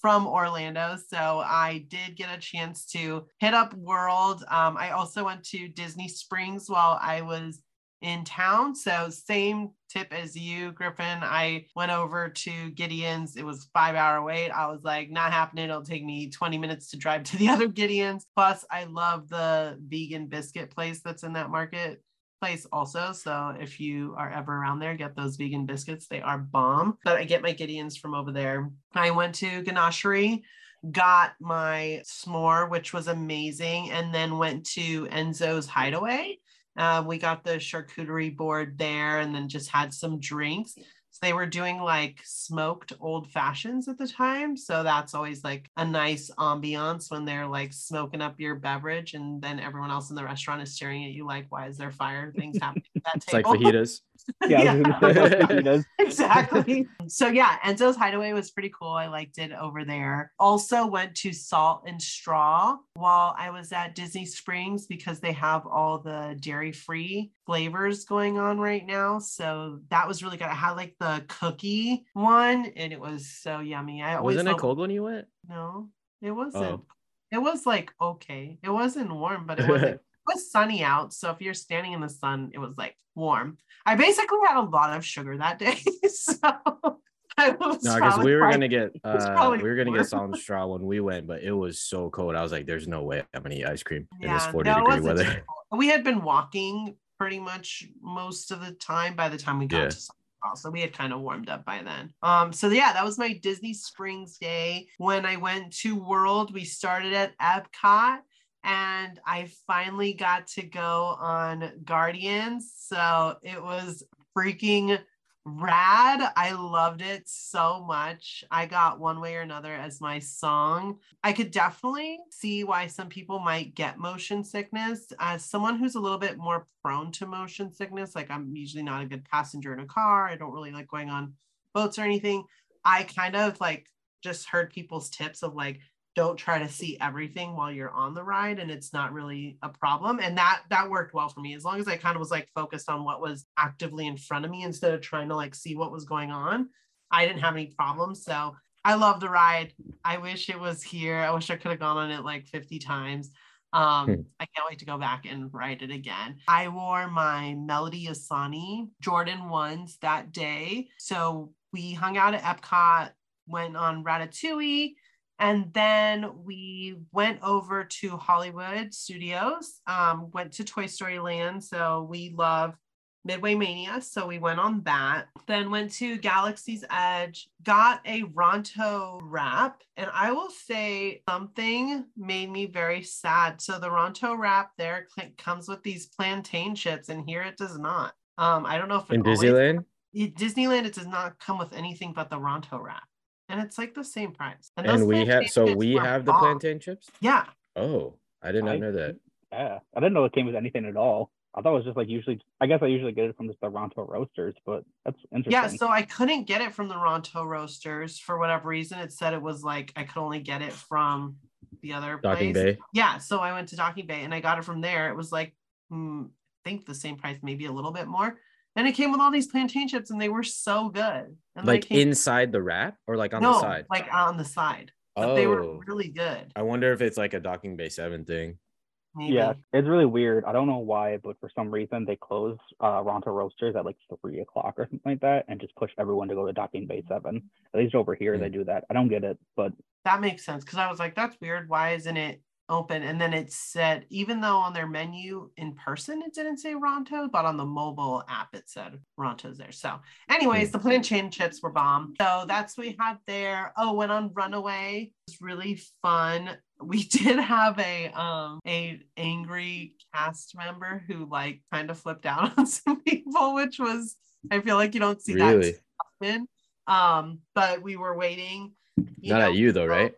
from Orlando. So I did get a chance to hit up World. Um, I also went to Disney Springs while I was in town. So same tip as you, Griffin. I went over to Gideon's. It was five hour wait. I was like, not happening. It'll take me 20 minutes to drive (laughs) to the other Gideon's. Plus, I love the vegan biscuit place that's in that market place also. So if you are ever around there, get those vegan biscuits. They are bomb. But I get my Gideon's from over there. I went to Ganachery got my s'more, which was amazing, and then went to Enzo's Hideaway. Uh, we got the charcuterie board there and then just had some drinks. So they were doing like smoked old fashions at the time. So that's always like a nice ambiance when they're like smoking up your beverage and then everyone else in the restaurant is staring at you like, why is there fire things happening at that It's like table? fajitas. (laughs) Yeah, I was gonna say, that's what he does. (laughs) exactly. So yeah, Enzo's Hideaway was pretty cool. I liked it over there. Also went to Salt and Straw while I was at Disney Springs because they have all the dairy-free flavors going on right now. So that was really good. I had like the cookie one and it was so yummy. I always Wasn't it cold when you went? No, it wasn't. Oh. It was like okay. It wasn't warm, but it wasn't. (laughs) It was sunny out. So if you're standing in the sun, it was like warm. I basically had a lot of sugar that day. (laughs) so I was No, because (laughs) we were gonna get uh we were gonna warm. get salt and straw when we went, but it was so cold. I was like, "There's no way I'm gonna eat ice cream in this 40 no, degree weather." cold. We had been walking pretty much most of the time by the time we got Yeah. to Salt so we had kind of warmed up by then. Um, so yeah, that was my Disney Springs day. When I went to World, we started at Epcot and I finally got to go on Guardians. So it was freaking rad. I loved it so much. I got one way or another as my song. I could definitely see why some people might get motion sickness. As someone who's a little bit more prone to motion sickness, like I'm usually not a good passenger in a car. I don't really like going on boats or anything. I kind of like just heard people's tips of like don't try to see everything while you're on the ride and it's not really a problem and that that worked well for me as long as i kind of was like focused on what was actively in front of me instead of trying to like see what was going on i didn't have any problems so i love the ride i wish it was here i wish i could have gone on it like 50 times um, Hmm. I can't wait to go back and ride it again. I wore my Melody Ehsani Jordan ones that day. So we hung out at Epcot, went on Ratatouille, and then we went over to Hollywood Studios, um, went to Toy Story Land. So we love Midway Mania. So we went on that. Then went to Galaxy's Edge, got a Ronto wrap. And I will say something made me very sad. So the Ronto wrap there comes with these plantain chips, and here it does not. Um, I don't know if In Disneyland? at Disneyland, it does not come with anything but the Ronto wrap. And it's like the same price. those And we have so we have the bomb. plantain chips? Yeah. Oh, I did not I- know that. Yeah, I didn't know it came with anything at all. I thought it was just like usually. I guess I usually get it from just the Ronto roasters, but that's interesting. Yeah, so I couldn't get it from the Ronto roasters for whatever reason. It said it was like I could only get it from the other Docking place. Bay. Yeah, so I went to Docking Bay and I got it from there. It was like hmm, I think the same price, maybe a little bit more. And it came with all these plantain chips, and they were so good. And Like came- inside the wrap or like on no, the side? like on the side. But they were Oh. really good. I wonder if it's like a docking bay seven thing. Maybe. yeah, it's really weird. I don't know why, but for some reason they close uh, Ronto roasters at like three o'clock or something like that, and just push everyone to go to Docking Bay Seven. At least over here they do that. I don't get it, but that makes sense because I was like, that's weird. Why isn't it open? And then it said, even though on their menu in person it didn't say Ronto, but on the mobile app it said Ronto's there. So, anyways, the plantain chips were bomb. So that's what we had there. Oh, went on Runaway. It was really fun. (laughs) We did have a um a angry cast member who like kind of flipped out (laughs) on some people, which was I feel like you don't see Really? that often. Um, but we were waiting. Not know, at you though, right?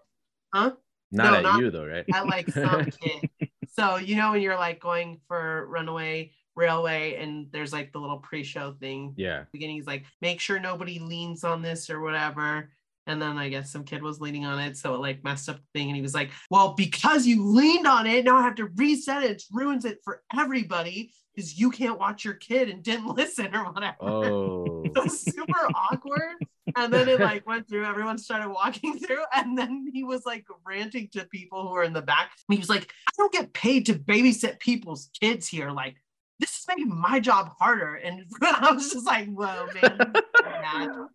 Huh? Not No, at not- you though, right? at like some (laughs) kid. So you know when you're like going for runaway railway and there's like the little pre-show thing. Yeah. Beginning is like, make sure nobody leans on this or whatever. And then I guess some kid was leaning on it, so it like messed up the thing. And he was like, Well, because you leaned on it, now I have to reset it. It ruins it for everybody because you can't watch your kid and didn't (laughs) listen or whatever. Oh. (laughs) It was super awkward. And then it like went through, everyone started walking (laughs) through, and then he was like ranting to people who were in the back. He was like, I don't get paid to babysit people's kids here. Like, this is making my job harder. And I was just like, whoa, man.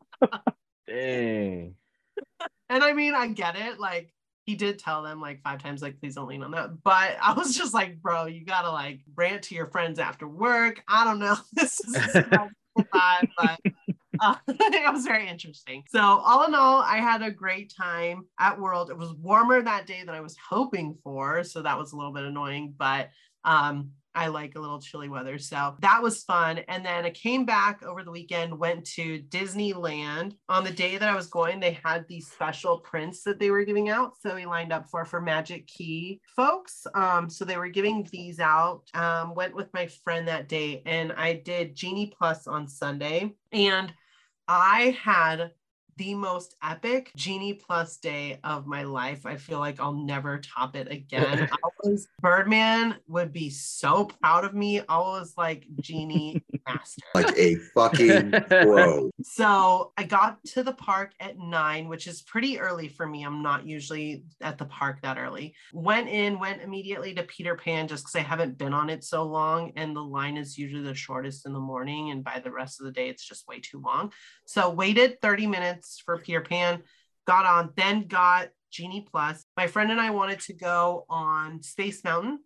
Dang. and I mean, I get it. Like, he did tell them like five times, like, please don't lean on that. But I was just like, bro, you gotta like rant to your friends after work. I don't know. (laughs) This is vibe, (laughs) but uh, (laughs) it was very interesting. So all in all, I had a great time at World. It was warmer that day than I was hoping for, so that was a little bit annoying, but um I like a little chilly weather. So that was fun. And then I came back over the weekend, went to Disneyland. On the day that I was going, they had these special prints that they were giving out. So we lined up for for Magic Key folks. Um, so they were giving these out. Um, went with my friend that day and I did Genie Plus on Sunday. And I had the most epic Genie Plus day of my life. I feel like I'll never top it again. (laughs) I was Birdman would be so proud of me. I was like Genie (laughs) master. Like a fucking pro. (laughs) So I got to the park at nine, which is pretty early for me. I'm not usually at the park that early. Went in, went immediately to Peter Pan just because I haven't been on it so long. And the line is usually the shortest in the morning. And by the rest of the day, it's just way too long. So waited 30 minutes for Peter Pan, got on, then got Genie Plus. My friend and I wanted to go on Space Mountain.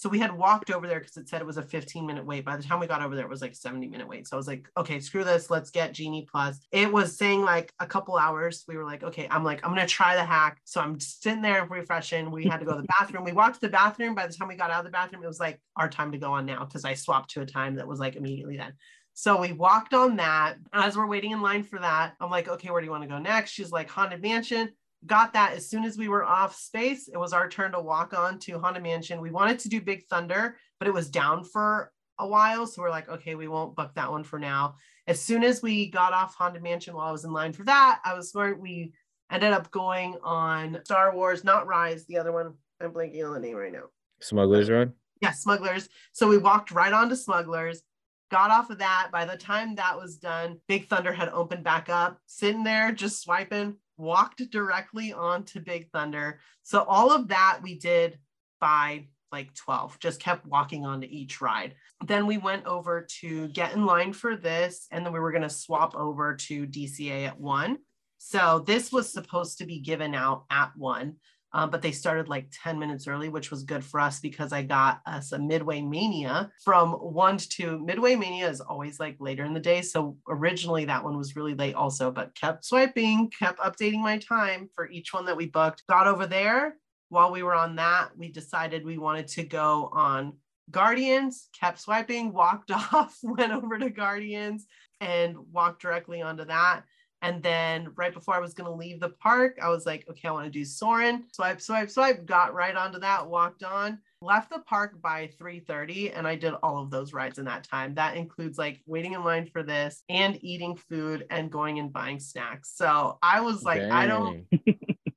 So we had walked over there because it said it was a 15 minute wait. By the time we got over there, it was like 70 minute wait. So I was like, okay, screw this. Let's get Genie Plus. It was saying like a couple hours. We were like, okay, I'm like, I'm going to try the hack. So I'm sitting there refreshing. We had to go to the (laughs) bathroom. We walked to the bathroom. By the time we got out of the bathroom, it was like our time to go on now because I swapped to a time that was like immediately then. So we walked on that. As we're waiting in line for that, I'm like, okay, where do you want to go next? She's like, Haunted Mansion. Got that as soon as we were off space. It was our turn to walk on to Haunted Mansion. We wanted to do Big Thunder, but it was down for a while. So we're like, okay, we won't book that one for now. As soon as we got off Haunted Mansion while I was in line for that, I was smart. We ended up going on Star Wars, not Rise, the other one. I'm blanking on the name right now. Smuggler's Run. Yeah, Smugglers. So we walked right on to Smugglers got off of that. By the time that was done, Big Thunder had opened back up, sitting there just swiping, walked directly onto Big Thunder. So all of that we did by like 12, just kept walking onto each ride. Then we went over to get in line for this, and then we were going to swap over to DCA at one. So this was supposed to be given out at one. Um, but they started like 10 minutes early, which was good for us because I got us a Midway Mania from one to two. Midway Mania is always like later in the day. So originally that one was really late also, but kept swiping, kept updating my time for each one that we booked. Got over there. While we were on that, we decided we wanted to go on Guardians, kept swiping, walked (laughs) off, went over to Guardians and walked directly onto that. And then right before I was going to leave the park, I was like, okay, I want to do Soarin'. Swipe, swipe, swipe, got right onto that, walked on, left the park by 3.30 and I did all of those rides in that time. That includes like waiting in line for this and eating food and going and buying snacks. So I was like, I don't, (laughs)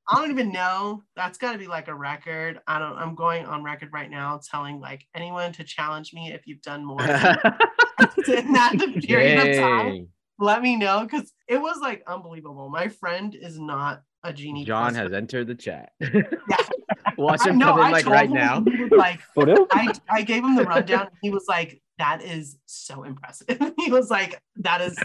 I don't even know. That's got to be like a record. I don't, I'm going on record right now telling like anyone to challenge me if you've done more (laughs) (laughs) in that period of time Dang. Let me know because it was like unbelievable. My friend is not a genie. John plus has entered the chat. Yeah. (laughs) Watch him know, come in I like right him, now. He like, (laughs) I, I gave him the rundown. He was like, that is so impressive. (laughs) he was like, that is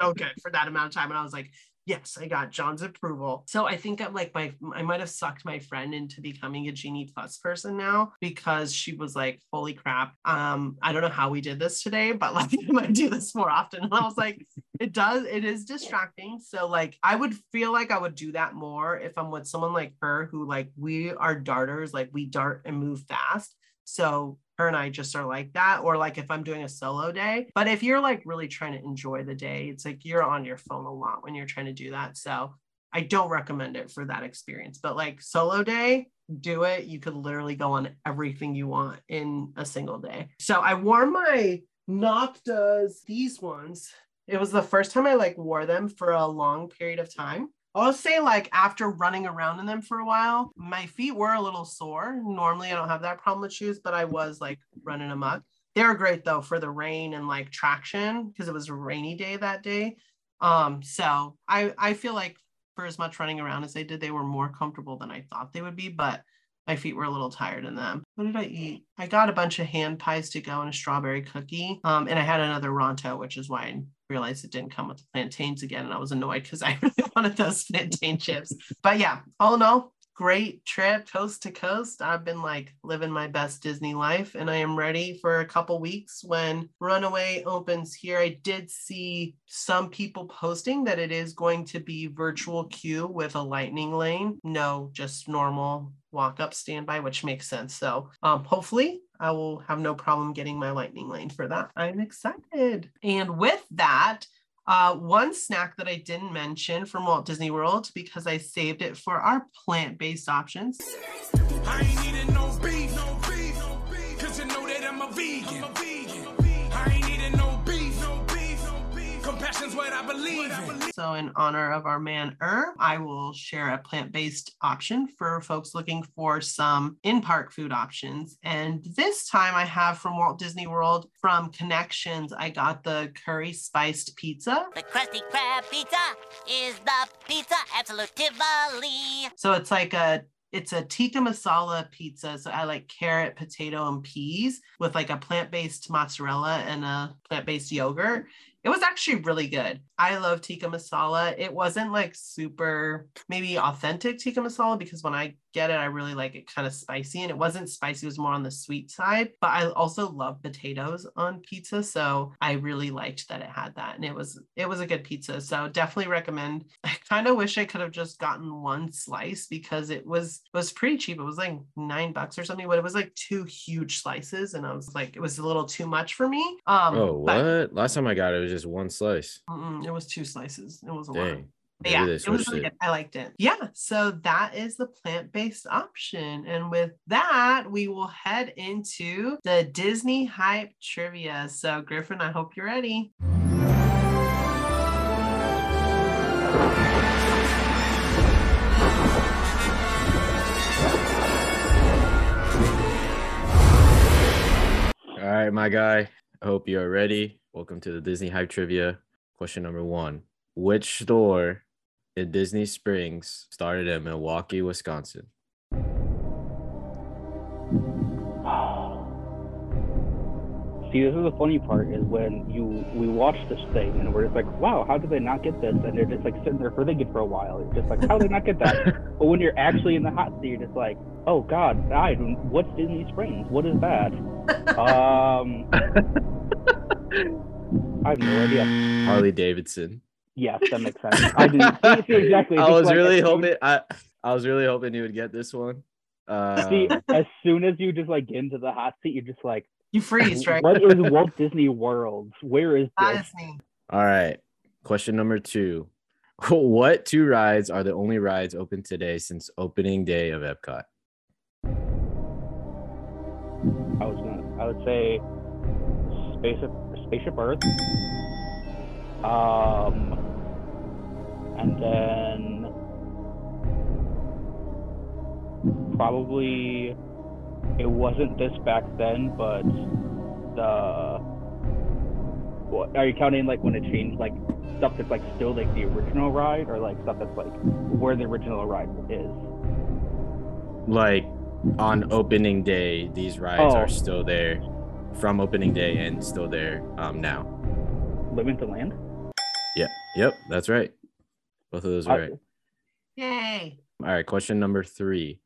so good for that amount of time. And I was like, yes, I got John's approval. So I think I'm like my I might have sucked my friend into becoming a Genie Plus person now because she was like, holy crap. Um, I don't know how we did this today, but like (laughs) I might do this more often. And I was like, it does, it is distracting. So like I would feel like I would do that more if I'm with someone like her who like we are darters, like we dart and move fast. So her and I just are like that, or like if I'm doing a solo day. But if you're like really trying to enjoy the day, it's like you're on your phone a lot when you're trying to do that. So I don't recommend it for that experience. But like solo day, do it. You could literally go on everything you want in a single day. So I wore my Noctas, these ones. It was the first time I like wore them for a long period of time. I'll say like after running around in them for a while, my feet were a little sore. Normally I don't have that problem with shoes, but I was like running amok. They were great though for the rain and like traction because it was a rainy day that day. Um, so I I feel like for as much running around as they did, they were more comfortable than I thought they would be, but my feet were a little tired in them. What did I eat? I got a bunch of hand pies to go and a strawberry cookie. Um, and I had another Ronto, which is why realized it didn't come with the plantains again. And I was annoyed because I (laughs) really wanted those plantain chips. But yeah, all in all, great trip coast to coast. I've been like living my best Disney life and I am ready for a couple weeks when Runaway opens here. I did see some people posting that it is going to be virtual queue with a lightning lane. No, just normal walk up standby, which makes sense. So um, hopefully I will have no problem getting my lightning lane for that. I'm excited. And with that, uh, one snack that I didn't mention from Walt Disney World because I saved it for our plant based options. I ain't eating no beef, no beef, no beef. Cause you know that I'm a vegan. I'm a vegan. I believe in. So, in honor of our man Herb, I will share a plant based option for folks looking for some in park food options. And this time I have from Walt Disney World from Connections, I got the curry spiced pizza. The Krusty Krab pizza is the pizza absolutely. So, it's like a it's a tikka masala pizza. So I like carrot, potato, and peas with like a plant-based mozzarella and a plant-based yogurt. It was actually really good. I love tikka masala. It wasn't like super maybe authentic tikka masala because when I get it, I really like it kind of spicy. And it wasn't spicy, it was more on the sweet side. But I also love potatoes on pizza. So I really liked that it had that. And it was it was a good pizza. So definitely recommend. I kind of wish I could have just gotten one slice because it was it was pretty cheap. It was like nine bucks or something, but it was like two huge slices. And I was like, it was a little too much for me. Um Oh, but- what? Last time I got it, it was just one slice. It was two slices. It was a lot. Dang. But Maybe yeah, it was really it. good. I liked it. Yeah, so that is the plant-based option. And with that, we will head into the Disney hype trivia. So Griffin, I hope you're ready. All right, my guy. I hope you are ready. Welcome to the Disney Hype Trivia. Question number one Which store in Disney Springs started in Milwaukee, Wisconsin? See, this is the funny part is when you we watch this thing and we're just like, wow, how did they not get this? And they're just like sitting there for thinking for a while. You're just like, how did they not get that? (laughs) but when you're actually in the hot seat, you're just like, oh God, I what's Disney Springs? What is that? (laughs) um, I have no idea. Harley Davidson. Yes, that makes sense. I do (laughs) see, see exactly. I was like, really as soon- hoping I I was really hoping you would get this one. Uh, See, as soon as you just like get into the hot seat, you're just like, You freeze, right? what is Walt Disney World? Where is this? Disney. All right. Question number two. (laughs) What two rides are the only rides open today since opening day of Epcot? I was gonna, I would say, spaceship, spaceship Earth. Um, and then probably it wasn't this back then, but the. What, are you counting like when it changed, like stuff that's like still like the original ride, or like stuff that's like where the original ride is? Like on opening day, these rides Oh. are still there from opening day and still there um now. Living to Land. Yeah. Yep. That's right. Both of those are I- right. Yay. All right, question number three.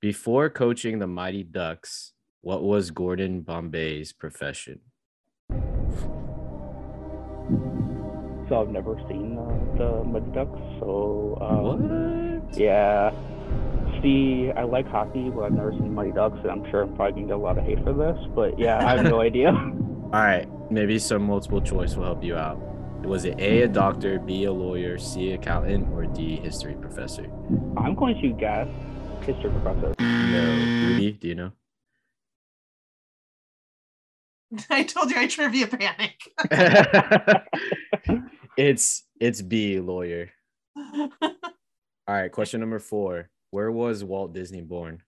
Before coaching the Mighty Ducks, what was Gordon Bombay's profession? So I've never seen uh, the Mighty Ducks. So um, what? yeah. See, I like hockey, but I've never seen Mighty Ducks, and I'm sure I'm probably gonna get a lot of hate for this. But yeah, I have no (laughs) idea. All right, maybe some multiple choice will help you out. Was it A, a doctor, B, a lawyer, C, accountant, or D, history professor? I'm going to guess history professor. No. Rudy, do you know? (laughs) I told you I trivia panic. (laughs) it's it's B, lawyer. All right, question number four. Where was Walt Disney born?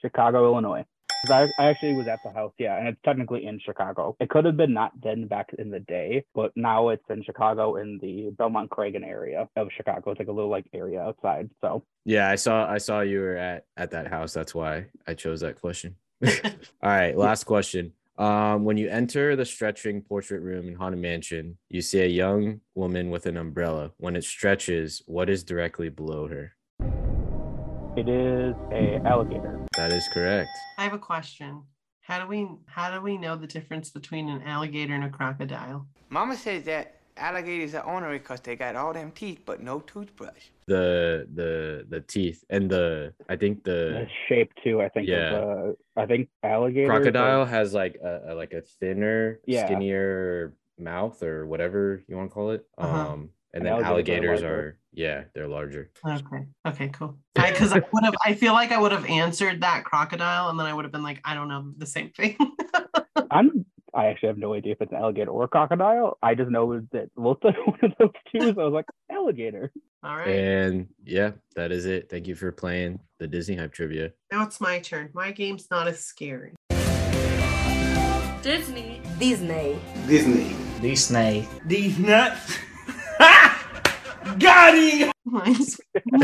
Chicago, Illinois. I, I actually was at the house, yeah, and it's technically in Chicago. It could have been not then back in the day, but now it's in Chicago in the Belmont Cragin area of Chicago. It's like a little like area outside. So Yeah, I saw I saw you were at at that house. That's why I chose that question. (laughs) All right, last question. Um, when you enter the stretching portrait room in Haunted Mansion, you see a young woman with an umbrella. When it stretches, what is directly below her? It is a alligator. That is correct. I have a question. How do we how do we know the difference between an alligator and a crocodile? Mama says that alligators are ornery because they got all them teeth but no toothbrush. The the the teeth and the I think The the shape too, I think. Yeah. Of, uh, I think alligator. crocodile has like a, a like a thinner, Yeah. skinnier mouth or whatever you want to call it. Uh-huh. Um, and And then alligators are alligators larger. are yeah, they're larger. Okay. Okay, cool. (laughs) Because I, would have I feel like I would have answered that crocodile and then I would have been like, I don't know the same thing. (laughs) I'm. I actually have no idea if it's an alligator or a crocodile. I just know that both of (laughs) one of those two. So I was like, alligator. All right. And yeah, that is it. Thank you for playing the Disney Hype trivia. Now it's my turn. My game's not as scary. Disney. Disney. Disney. Disney. These nuts. Got him! Mine's, (laughs)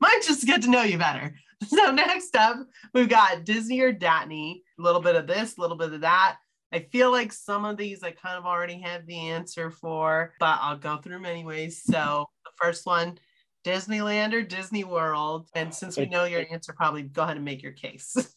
mine's just get to know you better. So next up, we've got Disney or Datney. A little bit of this, a little bit of that. I feel like some of these I kind of already have the answer for, but I'll go through them anyways. So the first one, Disneyland or Disney World. And since we It- know your answer, probably go ahead and make your case. (laughs)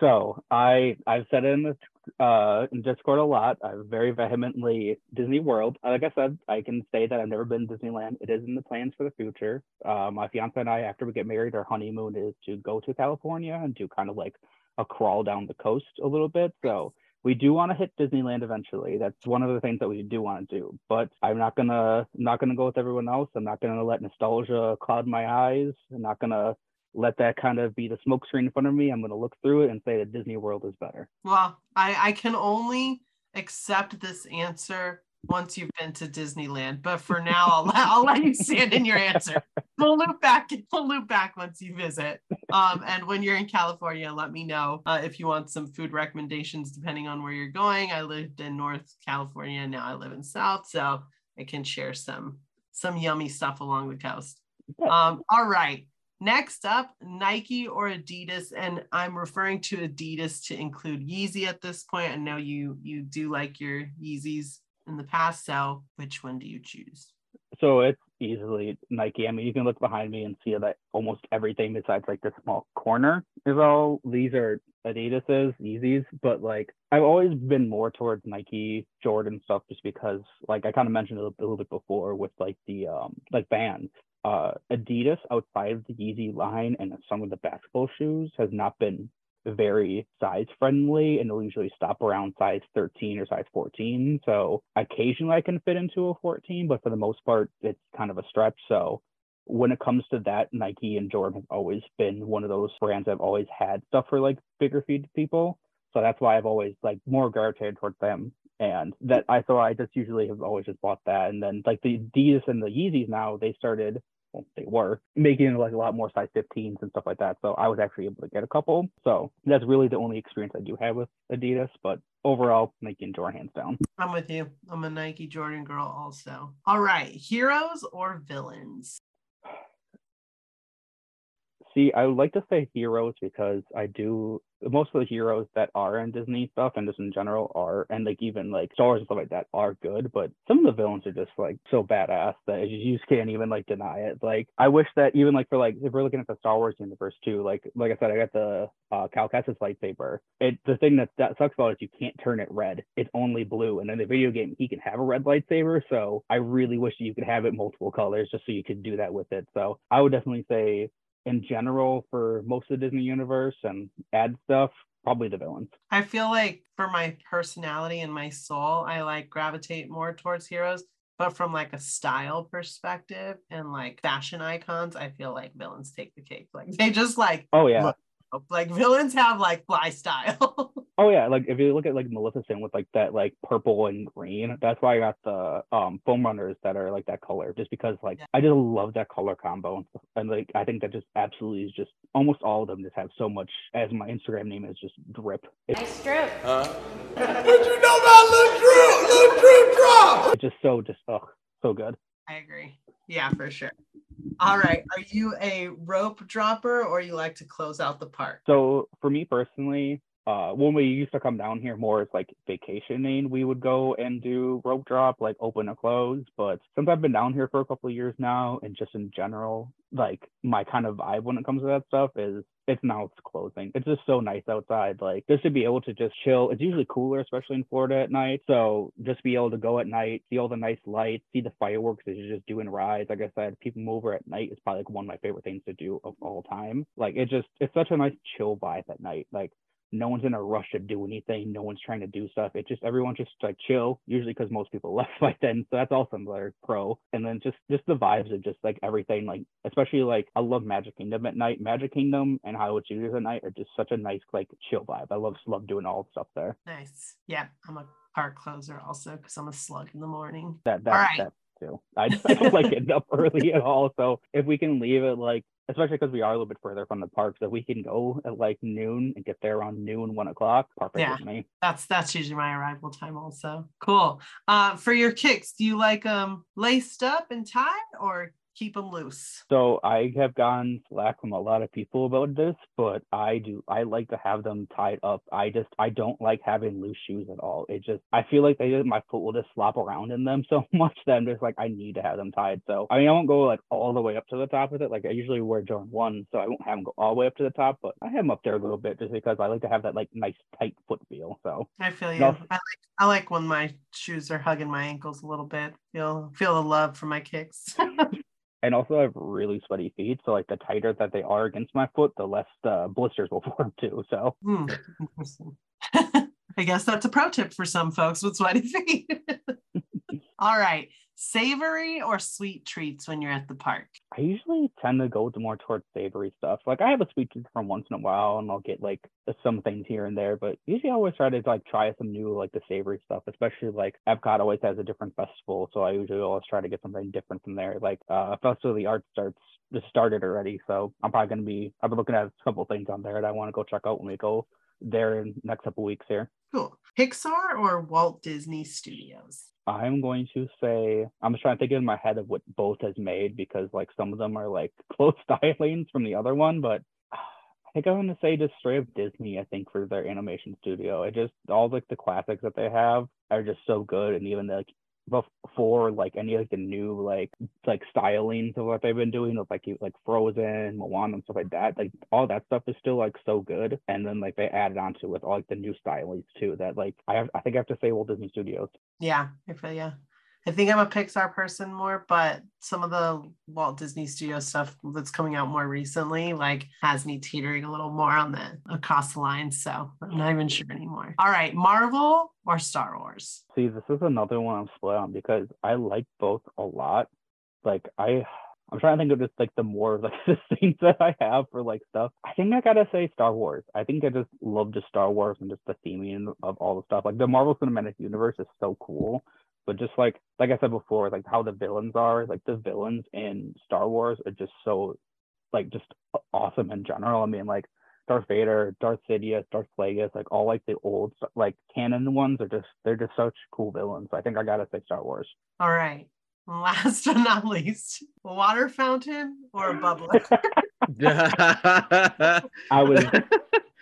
So I I've said it in the uh in Discord a lot. I'm very vehemently Disney World. Like I said, I can say that I've never been to Disneyland. It is in the plans for the future. Uh, my fiance and I, after we get married, our honeymoon is to go to California and do kind of like a crawl down the coast a little bit. So we do want to hit Disneyland eventually. That's one of the things that we do want to do. But I'm not gonna I'm not gonna go with everyone else. I'm not gonna let nostalgia cloud my eyes. I'm not gonna let that kind of be the smoke screen in front of me. I'm gonna look through it and say that Disney World is better. well, I, I can only accept this answer once you've been to Disneyland. But for now, I'll, let- I'll let you stand in your answer. (laughs) We'll loop back. We'll loop back once you visit. Um, and when you're in California, let me know uh, if you want some food recommendations depending on where you're going. I lived in North California, now I live in South, so I can share some some yummy stuff along the coast. Um, all right. Next up, Nike or Adidas, and I'm referring to Adidas to include Yeezy at this point. I know you you do like your Yeezys in the past, so which one do you choose? So it's easily Nike. I mean, you can look behind me and see that almost everything besides like the small corner is all these are Adidas's, Yeezys. But like I've always been more towards Nike, Jordan stuff, just because like I kind of mentioned a little, a little bit before with like the um like bands. Uh, Adidas outside of the Yeezy line and some of the basketball shoes has not been very size friendly and they'll usually stop around size 13 or size 14 so occasionally i can fit into a 14 but for the most part it's kind of a stretch. So when it comes to that nike and jordan have always been one of those brands that have always had stuff for like bigger feet people. So that's why i've always like more gravitated towards them. And that i so i just usually have always just bought that. And then like the adidas and the yeezys now they started well, they were making like a lot more size 15s and stuff like that. So I was actually able to get a couple. So that's really the only experience I do have with Adidas. But overall, Nike and Jordan hands down. I'm with you. I'm a Nike Jordan girl also. All right, heroes or villains? See, I would like to say heroes because I do most of the heroes that are in Disney stuff and just in general are and like even like Star Wars and stuff like that are good, but some of the villains are just like so badass that you just can't even like deny it. Like I wish that even like for like if we're looking at the Star Wars universe too, like like I said, I got the uh Cal lightsaber. It the thing that that sucks about it is you can't turn it red. It's only blue. And in the video game he can have a red lightsaber. So I really wish you could have it multiple colors just so you could do that with it. So I would definitely say in general for most of the Disney universe and ad stuff, probably the villains. I feel like for my personality and my soul, I like gravitate more towards heroes. But from like a style perspective and like fashion icons, I feel like villains take the cake. Like they just like Oh yeah. look- like villains have like fly style. (laughs) Oh yeah, like if you look at like Maleficent with like that like purple and green, that's why I got the um foam runners that are like that color, just because like I just love that color combo and, and like I think that just absolutely is just almost all of them just have so much. As my Instagram name is just drip. It's, Nice strip. What you know about Lil Drew? Lil Drew drop! it's just so just oh so good. I agree. Yeah, for sure. All right. Are you a rope dropper or you like to close out the park? So for me personally, uh, when we used to come down here more as like vacationing, we would go and do rope drop, like open or close. But since I've been down here for a couple of years now, and just in general, like my kind of vibe when it comes to that stuff is it's now it's closing. It's just so nice outside. Like just to be able to just chill. It's usually cooler, especially in Florida at night. So just be able to go at night, see all the nice lights, see the fireworks as you're just doing rides. Like I said, people over at night is probably like one of my favorite things to do of all time. Like it just it's such a nice chill vibe at night. Like no one's in a rush to do anything. No one's trying to do stuff. It's just everyone just like chill. Usually because most people (laughs) left by then, so that's also another pro. And then just just the vibes of just like everything, like especially like I love Magic Kingdom at night. Magic Kingdom and Hollywood Studios at night are just such a nice like chill vibe. I love love doing all the stuff there. Nice. Yeah, I'm a park closer also because I'm a slug in the morning. That that All right. that too. I, I don't like getting up (laughs) early at all. So if we can leave it like especially because we are a little bit further from the park, so we can go at like noon and get there around noon, one o'clock, perfect Yeah. with me. That's that's usually my arrival time also. Cool. Uh, for your kicks, do you like them laced up and tied or keep them loose? So I have gotten slack from a lot of people about this, but I do I like to have them tied up. I just I don't like having loose shoes at all. It just I feel like they just my foot will just slop around in them (laughs) so much that I'm just like I need to have them tied. So I mean I won't go like all the way up to the top with it. Like I usually wear Jordan one, so I won't have them go all the way up to the top, but I have them up there a little bit just because I like to have that like nice tight foot feel. So I feel you. No. I like I like when my shoes are hugging my ankles a little bit. Feel feel the love for my kicks. (laughs) and also I have really sweaty feet, so like the tighter that they are against my foot, the less uh, blisters will (laughs) form too. So Hmm, interesting. (laughs) I guess that's a pro tip for some folks with sweaty (laughs) feet. All right. Savory or sweet treats when you're at the park? I usually tend to go more towards savory stuff. Like I have a sweet tooth from once in a while, and I'll get like some things here and there. But usually, I always try to like try some new like the savory stuff. Especially like Epcot always has a different festival, so I usually always try to get something different from there. Like uh, Festival of the Arts starts just started already, so I'm probably gonna be. I've been looking at a couple things on there that I want to go check out when we go there in next couple weeks here. Cool. Pixar or Walt Disney Studios? I'm going to say I'm just trying to think in my head of what both has made because like some of them are like (laughs) close (laughs) stylings from the other one, but I think I'm gonna say just straight up Disney. I think for their animation studio, it just all like the classics that they have are just so good, and even like before like any like the new like like stylings of what they've been doing with like like Frozen, Moana, and stuff like that. Like all that stuff is still like so good, and then like they added on to it with all like the new stylings too. That like I have, I think I have to say Walt Disney Studios. Yeah, I feel yeah. I think I'm a Pixar person more, but some of the Walt Disney Studio stuff that's coming out more recently, like has me teetering a little more on the across the line. So I'm not even sure anymore. All right, Marvel or Star Wars? See, this is another one I'm split on because I like both a lot. Like I I'm trying to think of just like the more like (laughs) the things that I have for like stuff. I think I gotta say Star Wars. I think I just love just Star Wars and just the theming of all the stuff. Like the Marvel Cinematic Universe is so cool. But just like like I said before, like how the villains are, like the villains in Star Wars are just so like just awesome in general. I mean like Darth Vader, Darth Sidious, Darth Plagueis, like all like the old like canon ones are just they're just such cool villains. I think I gotta say Star Wars. All right. Last but not least, water fountain or a bubbler? (laughs) I was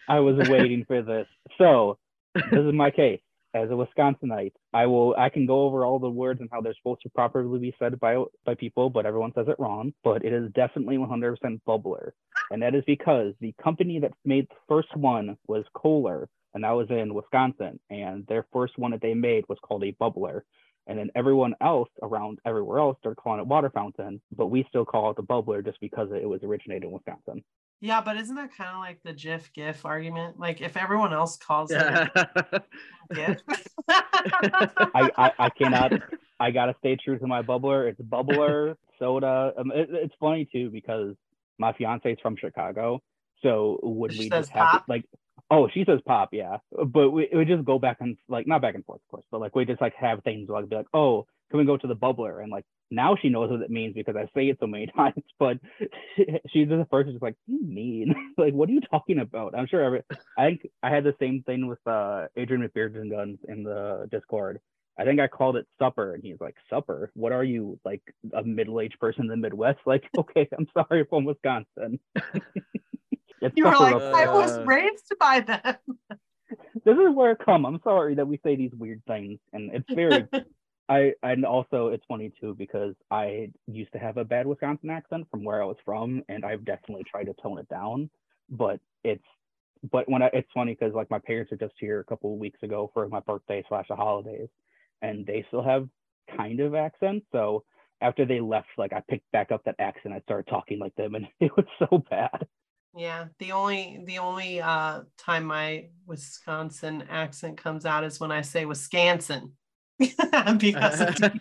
I was waiting for this. So this is my case. As a Wisconsinite, I will I can go over all the words and how they're supposed to properly be said by by people, but everyone says it wrong. But it is definitely 100% bubbler, and that is because the company that made the first one was Kohler, and that was in Wisconsin, and their first one that they made was called a bubbler. And then everyone else around everywhere else started calling it water fountain, but we still call it the bubbler just because it was originated in Wisconsin. Yeah, but isn't that kind of like the GIF GIF argument? Like if everyone else calls it Yeah. (laughs) GIF. I, I, I cannot. (laughs) I gotta stay true to my bubbler. It's bubbler soda. Um, it, it's funny too because my fiance is from Chicago, so would She we just have pop? like? Oh, she says pop, yeah. But we would just go back and like not back and forth, of course, but like we just like have things like be like, oh, can we go to the bubbler? And like now she knows what it means because I say it so many (laughs) times. But (laughs) she's the first just like, you mean? (laughs) like, what are you talking about? I'm sure every. I think I had the same thing with uh Adrian McBearden guns in the Discord. I think I called it supper, and he's like, "Supper? What are you like a middle-aged person in the Midwest?" Like, okay, I'm sorry, from Wisconsin. It's you were like, I was raised by them. (laughs) this is where it come. I'm sorry that we say these weird things, and it's very. (laughs) I and also it's funny too because I used to have a bad Wisconsin accent from where I was from, and I've definitely tried to tone it down. But it's but when I, it's funny because like my parents are just here a couple of weeks ago for my birthday slash the holidays, and they still have kind of accent. So after they left, like I picked back up that accent, I started talking like them, and (laughs) it was so bad. Yeah, the only the only uh time my Wisconsin accent comes out is when I say Wisconsin (laughs) because of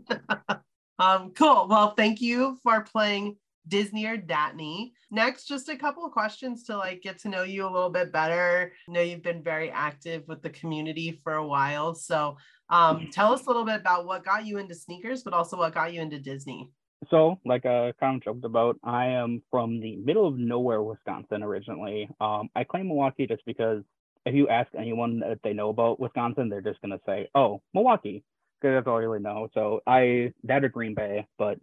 (laughs) (laughs) um cool. Well, thank you for playing Disney or Datney. Next, just a couple of questions to like get to know you a little bit better. I know you've been very active with the community for a while. So um tell us a little bit about what got you into sneakers, but also what got you into Disney. So, like I kind of joked about, I am from the middle of nowhere, Wisconsin originally. Um, I claim Milwaukee just because if you ask anyone that they know about Wisconsin, they're just gonna say, "Oh, Milwaukee," because that's all I really know. So I that or Green Bay, but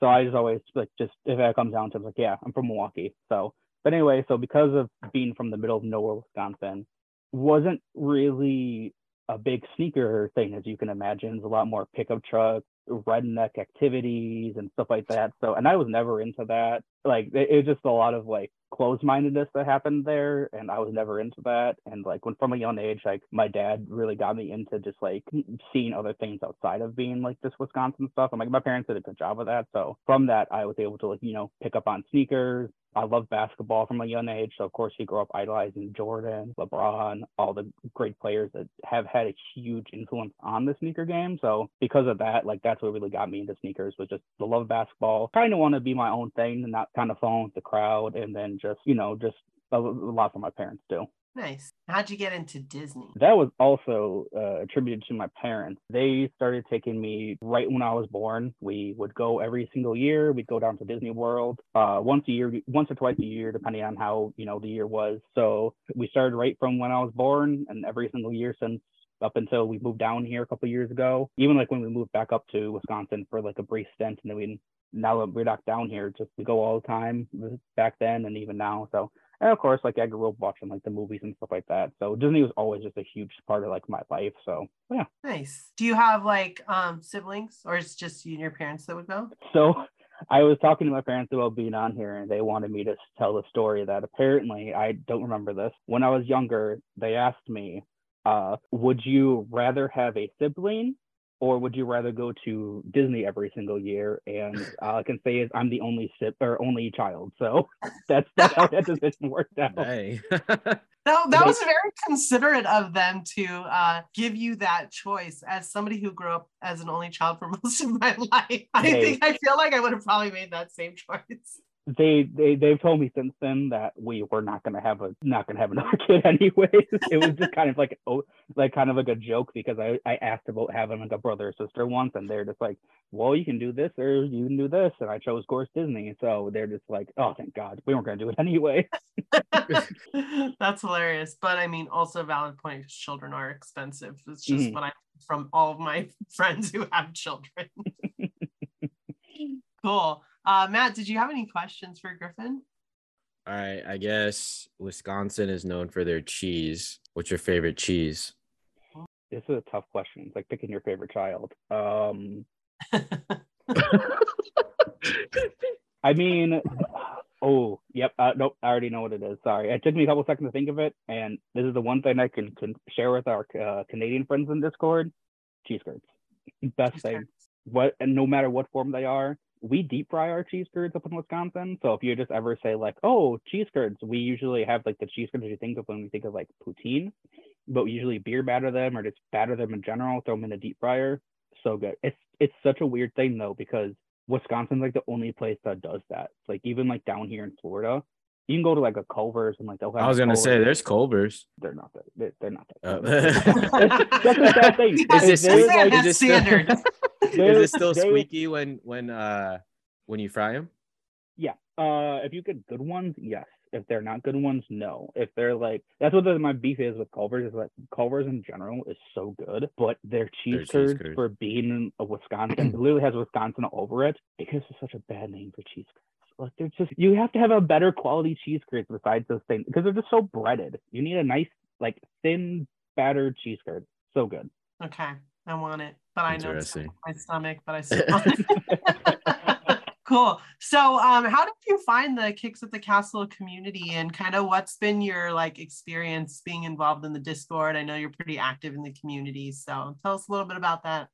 so I just always like just if it comes down to it, like, yeah, I'm from Milwaukee. So, but anyway, so because of being from the middle of nowhere, Wisconsin, wasn't really a big sneaker thing as you can imagine. It's a lot more pickup trucks, redneck activities and stuff like that. So, and I was never into that. Like, it, it was just a lot of like closed mindedness that happened there, and I was never into that. And like, when from a young age, like my dad really got me into just like seeing other things outside of being like this Wisconsin stuff. I'm like, my parents did a good job of that. So, from that, I was able to like, you know, pick up on sneakers, I love basketball from a young age. So of course you grow up idolizing Jordan, LeBron, all the great players that have had a huge influence on the sneaker game. So because of that, like that's what really got me into sneakers was just the love of basketball. Kind of want to be my own thing and not kind of follow the crowd and then just, you know, just a, lot from my parents too. Nice. How'd you get into Disney? That was also uh, attributed to my parents. They started taking me right when I was born. We would go every single year. We'd go down to Disney World uh, once a year, once or twice a year, depending on how you know the year was. So we started right from when I was born, and every single year since up until we moved down here a couple years ago. Even like when we moved back up to Wisconsin for like a brief stint, and then we now that we're back down here, just we go all the time back then and even now. So and of course, like I grew up watching like the movies and stuff like that. So Disney was always just a huge part of like my life. So yeah. Nice. Do you have like um siblings or it's just you and your parents that would go? So I was talking to my parents about being on here and they wanted me to tell the story that apparently I don't remember this. When I was younger, they asked me, uh, would you rather have a sibling or would you rather go to Disney every single year? And all I can say is I'm the only sip or only child, so (laughs) that's that's how that decision worked out. Hey. (laughs) No, that was very considerate of them to uh, give you that choice. As somebody who grew up as an only child for (laughs) most of my life, I Hey. think I feel like I would have probably made that same choice. They they they've told me since then that we were not gonna have a not gonna have another (laughs) kid anyways. It was just kind of like oh like kind of like a joke because I I asked about having like a brother or sister once and they're just like well you can do this or you can do this and I chose course Disney so they're just like oh thank God we weren't gonna do it (laughs) anyway. (laughs) That's hilarious. But I mean, also valid point because children are expensive. It's just Mhm. what I from all of my friends who have children. cool. Uh, Matt, did you have any questions for Griffin? All right, I guess Wisconsin is known for their cheese. What's your favorite cheese? This is a tough question. It's like picking your favorite child. Um (laughs) I mean, oh, yep. Uh, nope, I already know what it is. Sorry, it took me a couple seconds to think of it, and this is the one thing I can, can share with our uh, Canadian friends in Discord: cheese curds. Best thing. What and no matter what form they are, we deep fry our cheese curds up in Wisconsin. So if you just ever say like, "Oh, cheese curds," we usually have like the cheese curds you think of when we think of like poutine, but we usually beer batter them or just batter them in general, throw them in a deep fryer. So good. It's it's such a weird thing though because Wisconsin's like the only place that does that. Like even like down here in Florida, you can go to like a Culver's and like they'll have I was gonna say there's Culver's. they're not that they- they're not that. Uh, That's- (laughs) that's the sad thing. Is (laughs) Is it like- That's Is it still- (laughs) Is it still they- squeaky when when uh when you fry them? Yeah. Uh, if you get good ones, yes. If they're not good ones, no. If they're like, that's what the, my beef is with Culver's. Is like Culver's in general is so good, but their cheese Their curds curds. for being a Wisconsin it literally has Wisconsin over it because it's such a bad name for cheese curds. Like they're just you have to have a better quality cheese curds besides those things because they're just so breaded. You need a nice like thin battered cheese curd. So good. Okay, I want it, but I know it's Interesting. my stomach, but I (laughs) still want it. (laughs) cool. So, um, how did you find the Kicks at the Castle community, and kind of what's been your like experience being involved in the Discord? I know you're pretty active in the community, so tell us a little bit about that.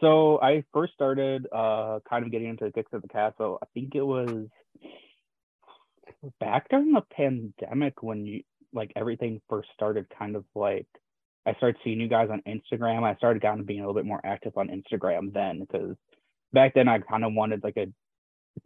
So I first started uh kind of getting into the Kicks at the Castle. I think it was back during the pandemic when you like everything first started kind of like I started seeing you guys on Instagram. I started kind of being a little bit more active on Instagram then because back then I kind of wanted like a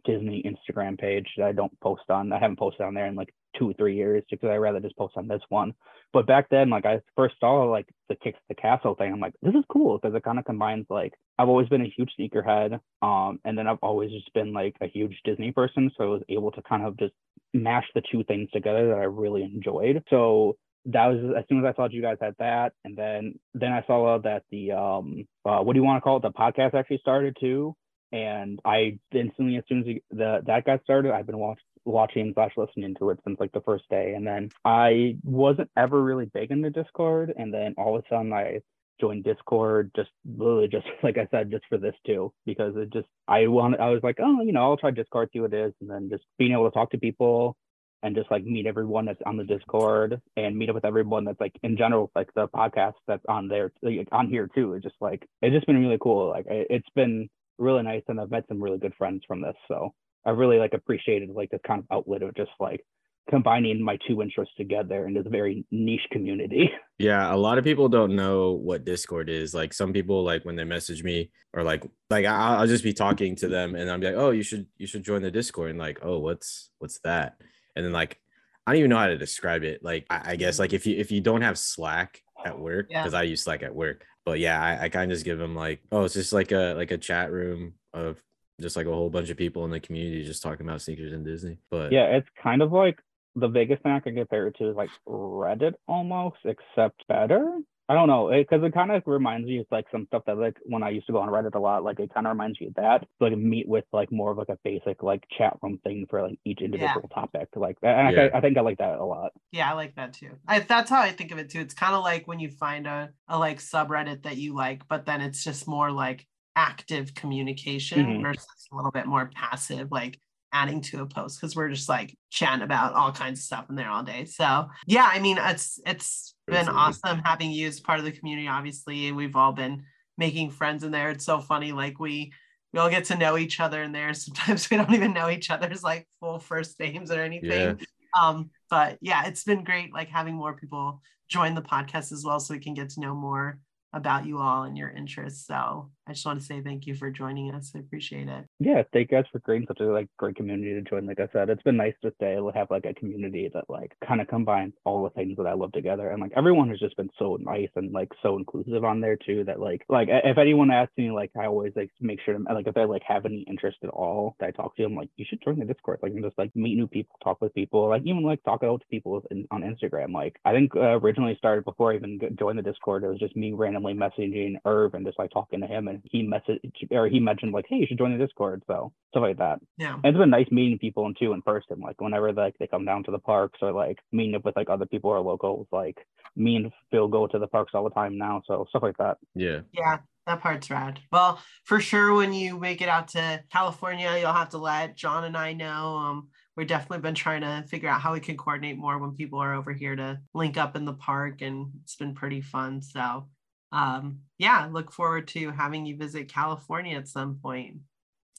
Disney Instagram page that I don't post on. I haven't posted on there in like two or three years because I rather just post on this one. But back then, like I first saw like the Kicks the Castle thing, I'm like, this is cool because it kind of combines like I've always been a huge sneakerhead, um, and then I've always just been like a huge Disney person, so I was able to kind of just mash the two things together that I really enjoyed. So that was as soon as I saw you guys had that, and then then I saw that the um uh, what do you want to call it? The podcast actually started too, and I instantly as soon as the that got started, I've been watching watching slash listening to it since like the first day, and then I wasn't ever really big into Discord, and then all of a sudden I joined Discord just literally just (laughs) like I said just for this too because it just I wanted I was like oh you know I'll try Discord see what it is and then just being able to talk to people and just like meet everyone that's on the Discord and meet up with everyone that's like in general, like the podcast that's on there, like, on here too. It's just like it's just been really cool. Like it- it's been really nice, and I've met some really good friends from this. So I really like appreciated like this kind of outlet of just like combining my two interests together in this very niche community. (laughs) Yeah, a lot of people don't know what Discord is. Like some people, like when they message me, or like like I- I'll just be talking to them, and I'm like, oh, you should you should join the Discord, and like, oh, what's what's that? And then like I don't even know how to describe it. Like I, I guess like if you if you don't have Slack at work, Yeah. because I use Slack at work, but yeah, I, I kind of just give them like, oh, it's just like a like a chat room of just like a whole bunch of people in the community just talking about sneakers and Disney. But yeah, it's kind of like the biggest thing I can compare it to is like Reddit almost, except better. I don't know, because it, kind of reminds me of like some stuff that like when I used to go on Reddit a lot, like it kind of reminds me of that. Like meet with like more of like a basic like chat room thing for like each individual topic. Like, and Yeah. I, I think I like that a lot. Yeah, I like that too. I, that's how I think of it too. It's kind of like when you find a, a like subreddit that you like, but then it's just more like active communication Mhm. versus a little bit more passive, like adding to a post because we're just like chatting about all kinds of stuff in there all day. So yeah, I mean it's it's been Absolutely. awesome having you as part of the community. Obviously, we've all been making friends in there. It's so funny, like we we all get to know each other in there. (laughs) Sometimes we don't even know each other's like full first names or anything yeah, um but yeah it's been great like having more people join the podcast as well so we can get to know more about you all and your interests so i just want to say thank you for joining us i appreciate it Yeah, thank you guys for creating such a like great community to join. Like I said, it's been nice to stay have like a community that like kind of combines all the things that I love together. And like everyone has just been so nice and like so inclusive on there too. That like like if anyone asks me, like I always like make sure to like if they like have any interest at all that I talk to them, like you should join the Discord. Like and just like meet new people, talk with people, like even like talk out to people in, on Instagram. Like I think uh, originally started before I even joined the Discord. It was just me randomly messaging Irv and just like talking to him, and he messaged or he mentioned like, hey, you should join the Discord. So stuff like that. yeah And it's been nice meeting people in too in person. Like whenever like they come down to the parks or like meeting up with like other people or locals. Like me and Phil go to the parks all the time now. So stuff like that. yeah. yeah that part's rad well for sure when you make it out to california you'll have to let john and i know um we've definitely been trying to figure out how we can coordinate more when people are over here to link up in the park and it's been pretty fun so um yeah look forward to having you visit california at some point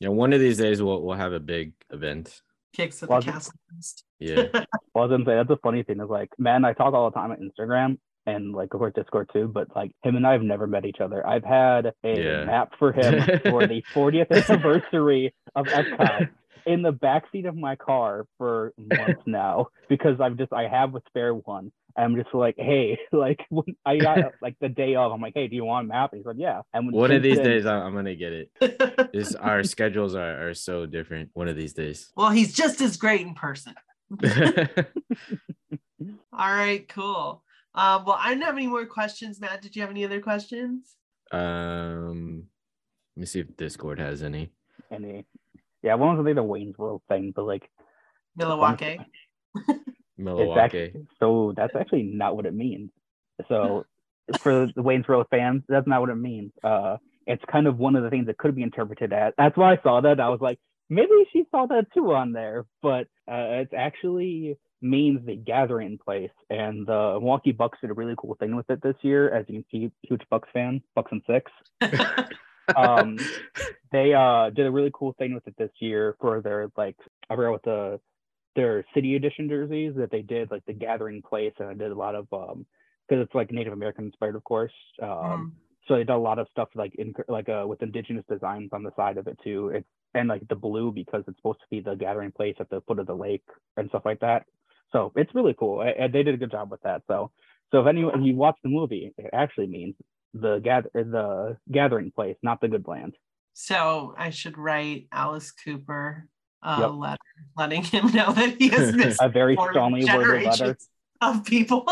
Yeah, one of these days we'll we'll have a big event. kicks at Well, the castle Yeah. (laughs) Well, I was gonna say that's the funny thing is like, man, I talk all the time on Instagram and like of course Discord too, but like him and I have never met each other. I've had a Yeah. map for him for the (laughs) 40th anniversary of Epcot in the backseat of my car for months (laughs) now because I've just I have a spare one. I'm just like, hey, (laughs) like when I got like the day of, I'm like, hey, do you want a map? And he said, yeah. And when One of these then- days I- I'm gonna get it. Is our (laughs) schedules are, are so different. One of these days. well he's just as great in person (laughs) all right cool um well i don't have any more questions matt did you have any other questions um let me see if Discord has any. Any? yeah, one wanted to say the Wayne's World thing, but like milwaukee Milwaukee. actually, so that's actually not what it means. So (laughs) for the Wayne's World fans, that's not what it means. Uh, it's kind of one of the things that could be interpreted as. That's why I saw that. I was like, maybe she saw that too on there, but uh, it's actually means the gathering place. And the Milwaukee Bucks did a really cool thing with it this year. As you can see, huge Bucks fan, Bucks and six. (laughs) um, they uh did a really cool thing with it this year for their like I forgot what the their city edition jerseys that they did like the gathering place and I did a lot of um because it's like Native American inspired of course um Mhm. so they did a lot of stuff like in like uh with indigenous designs on the side of it too. It's and like the blue because it's supposed to be the gathering place at the foot of the lake and stuff like that. So it's really cool and and they did a good job with that so so if anyone if you watch the movie it actually means the gather the gathering place not the good land. So I should write Alice Cooper a Yep. letter letting him know that he has (laughs) missed a very strongly worded letter of people. (laughs)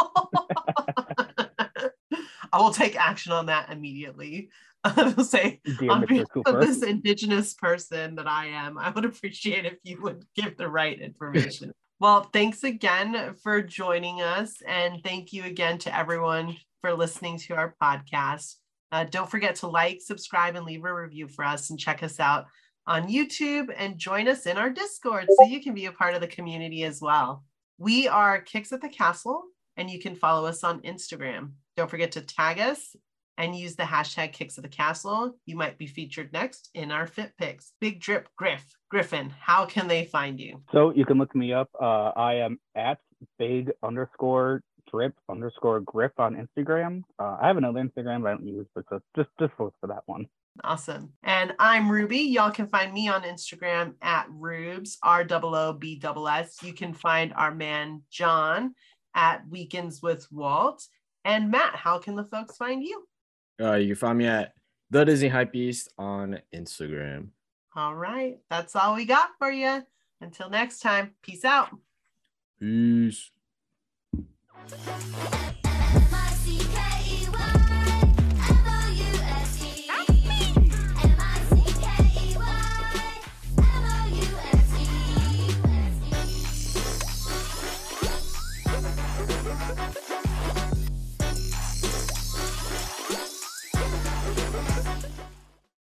I will take action on that immediately. (laughs) I will say, dear on behalf of this indigenous person that I am, I would appreciate if you would give the right information. well, thanks again for joining us. And thank you again to everyone for listening to our podcast. Uh, don't forget to like, subscribe, and leave a review for us and check us out on YouTube and join us in our Discord so you can be a part of the community as well. We are Kicks at the Castle, and you can follow us on Instagram. Don't forget to tag us and use the hashtag Kicks at the Castle. You might be featured next in our Fit Picks. Big Drip Griff Griffin, how can they find you? So you can look me up. Uh, I am at big underscore drip underscore griff on Instagram. Uh, I have another Instagram I don't use, but just just look for that one. Awesome. And I'm Ruby. Y'all can find me on Instagram at Rubes, R O O B S S. You can find our man John at Weekends with Walt. And Matt, how can the folks find you? Uh, you can find me at the Disney Hypebeast on Instagram. All right. That's all we got for you. Until next time, peace out. Peace.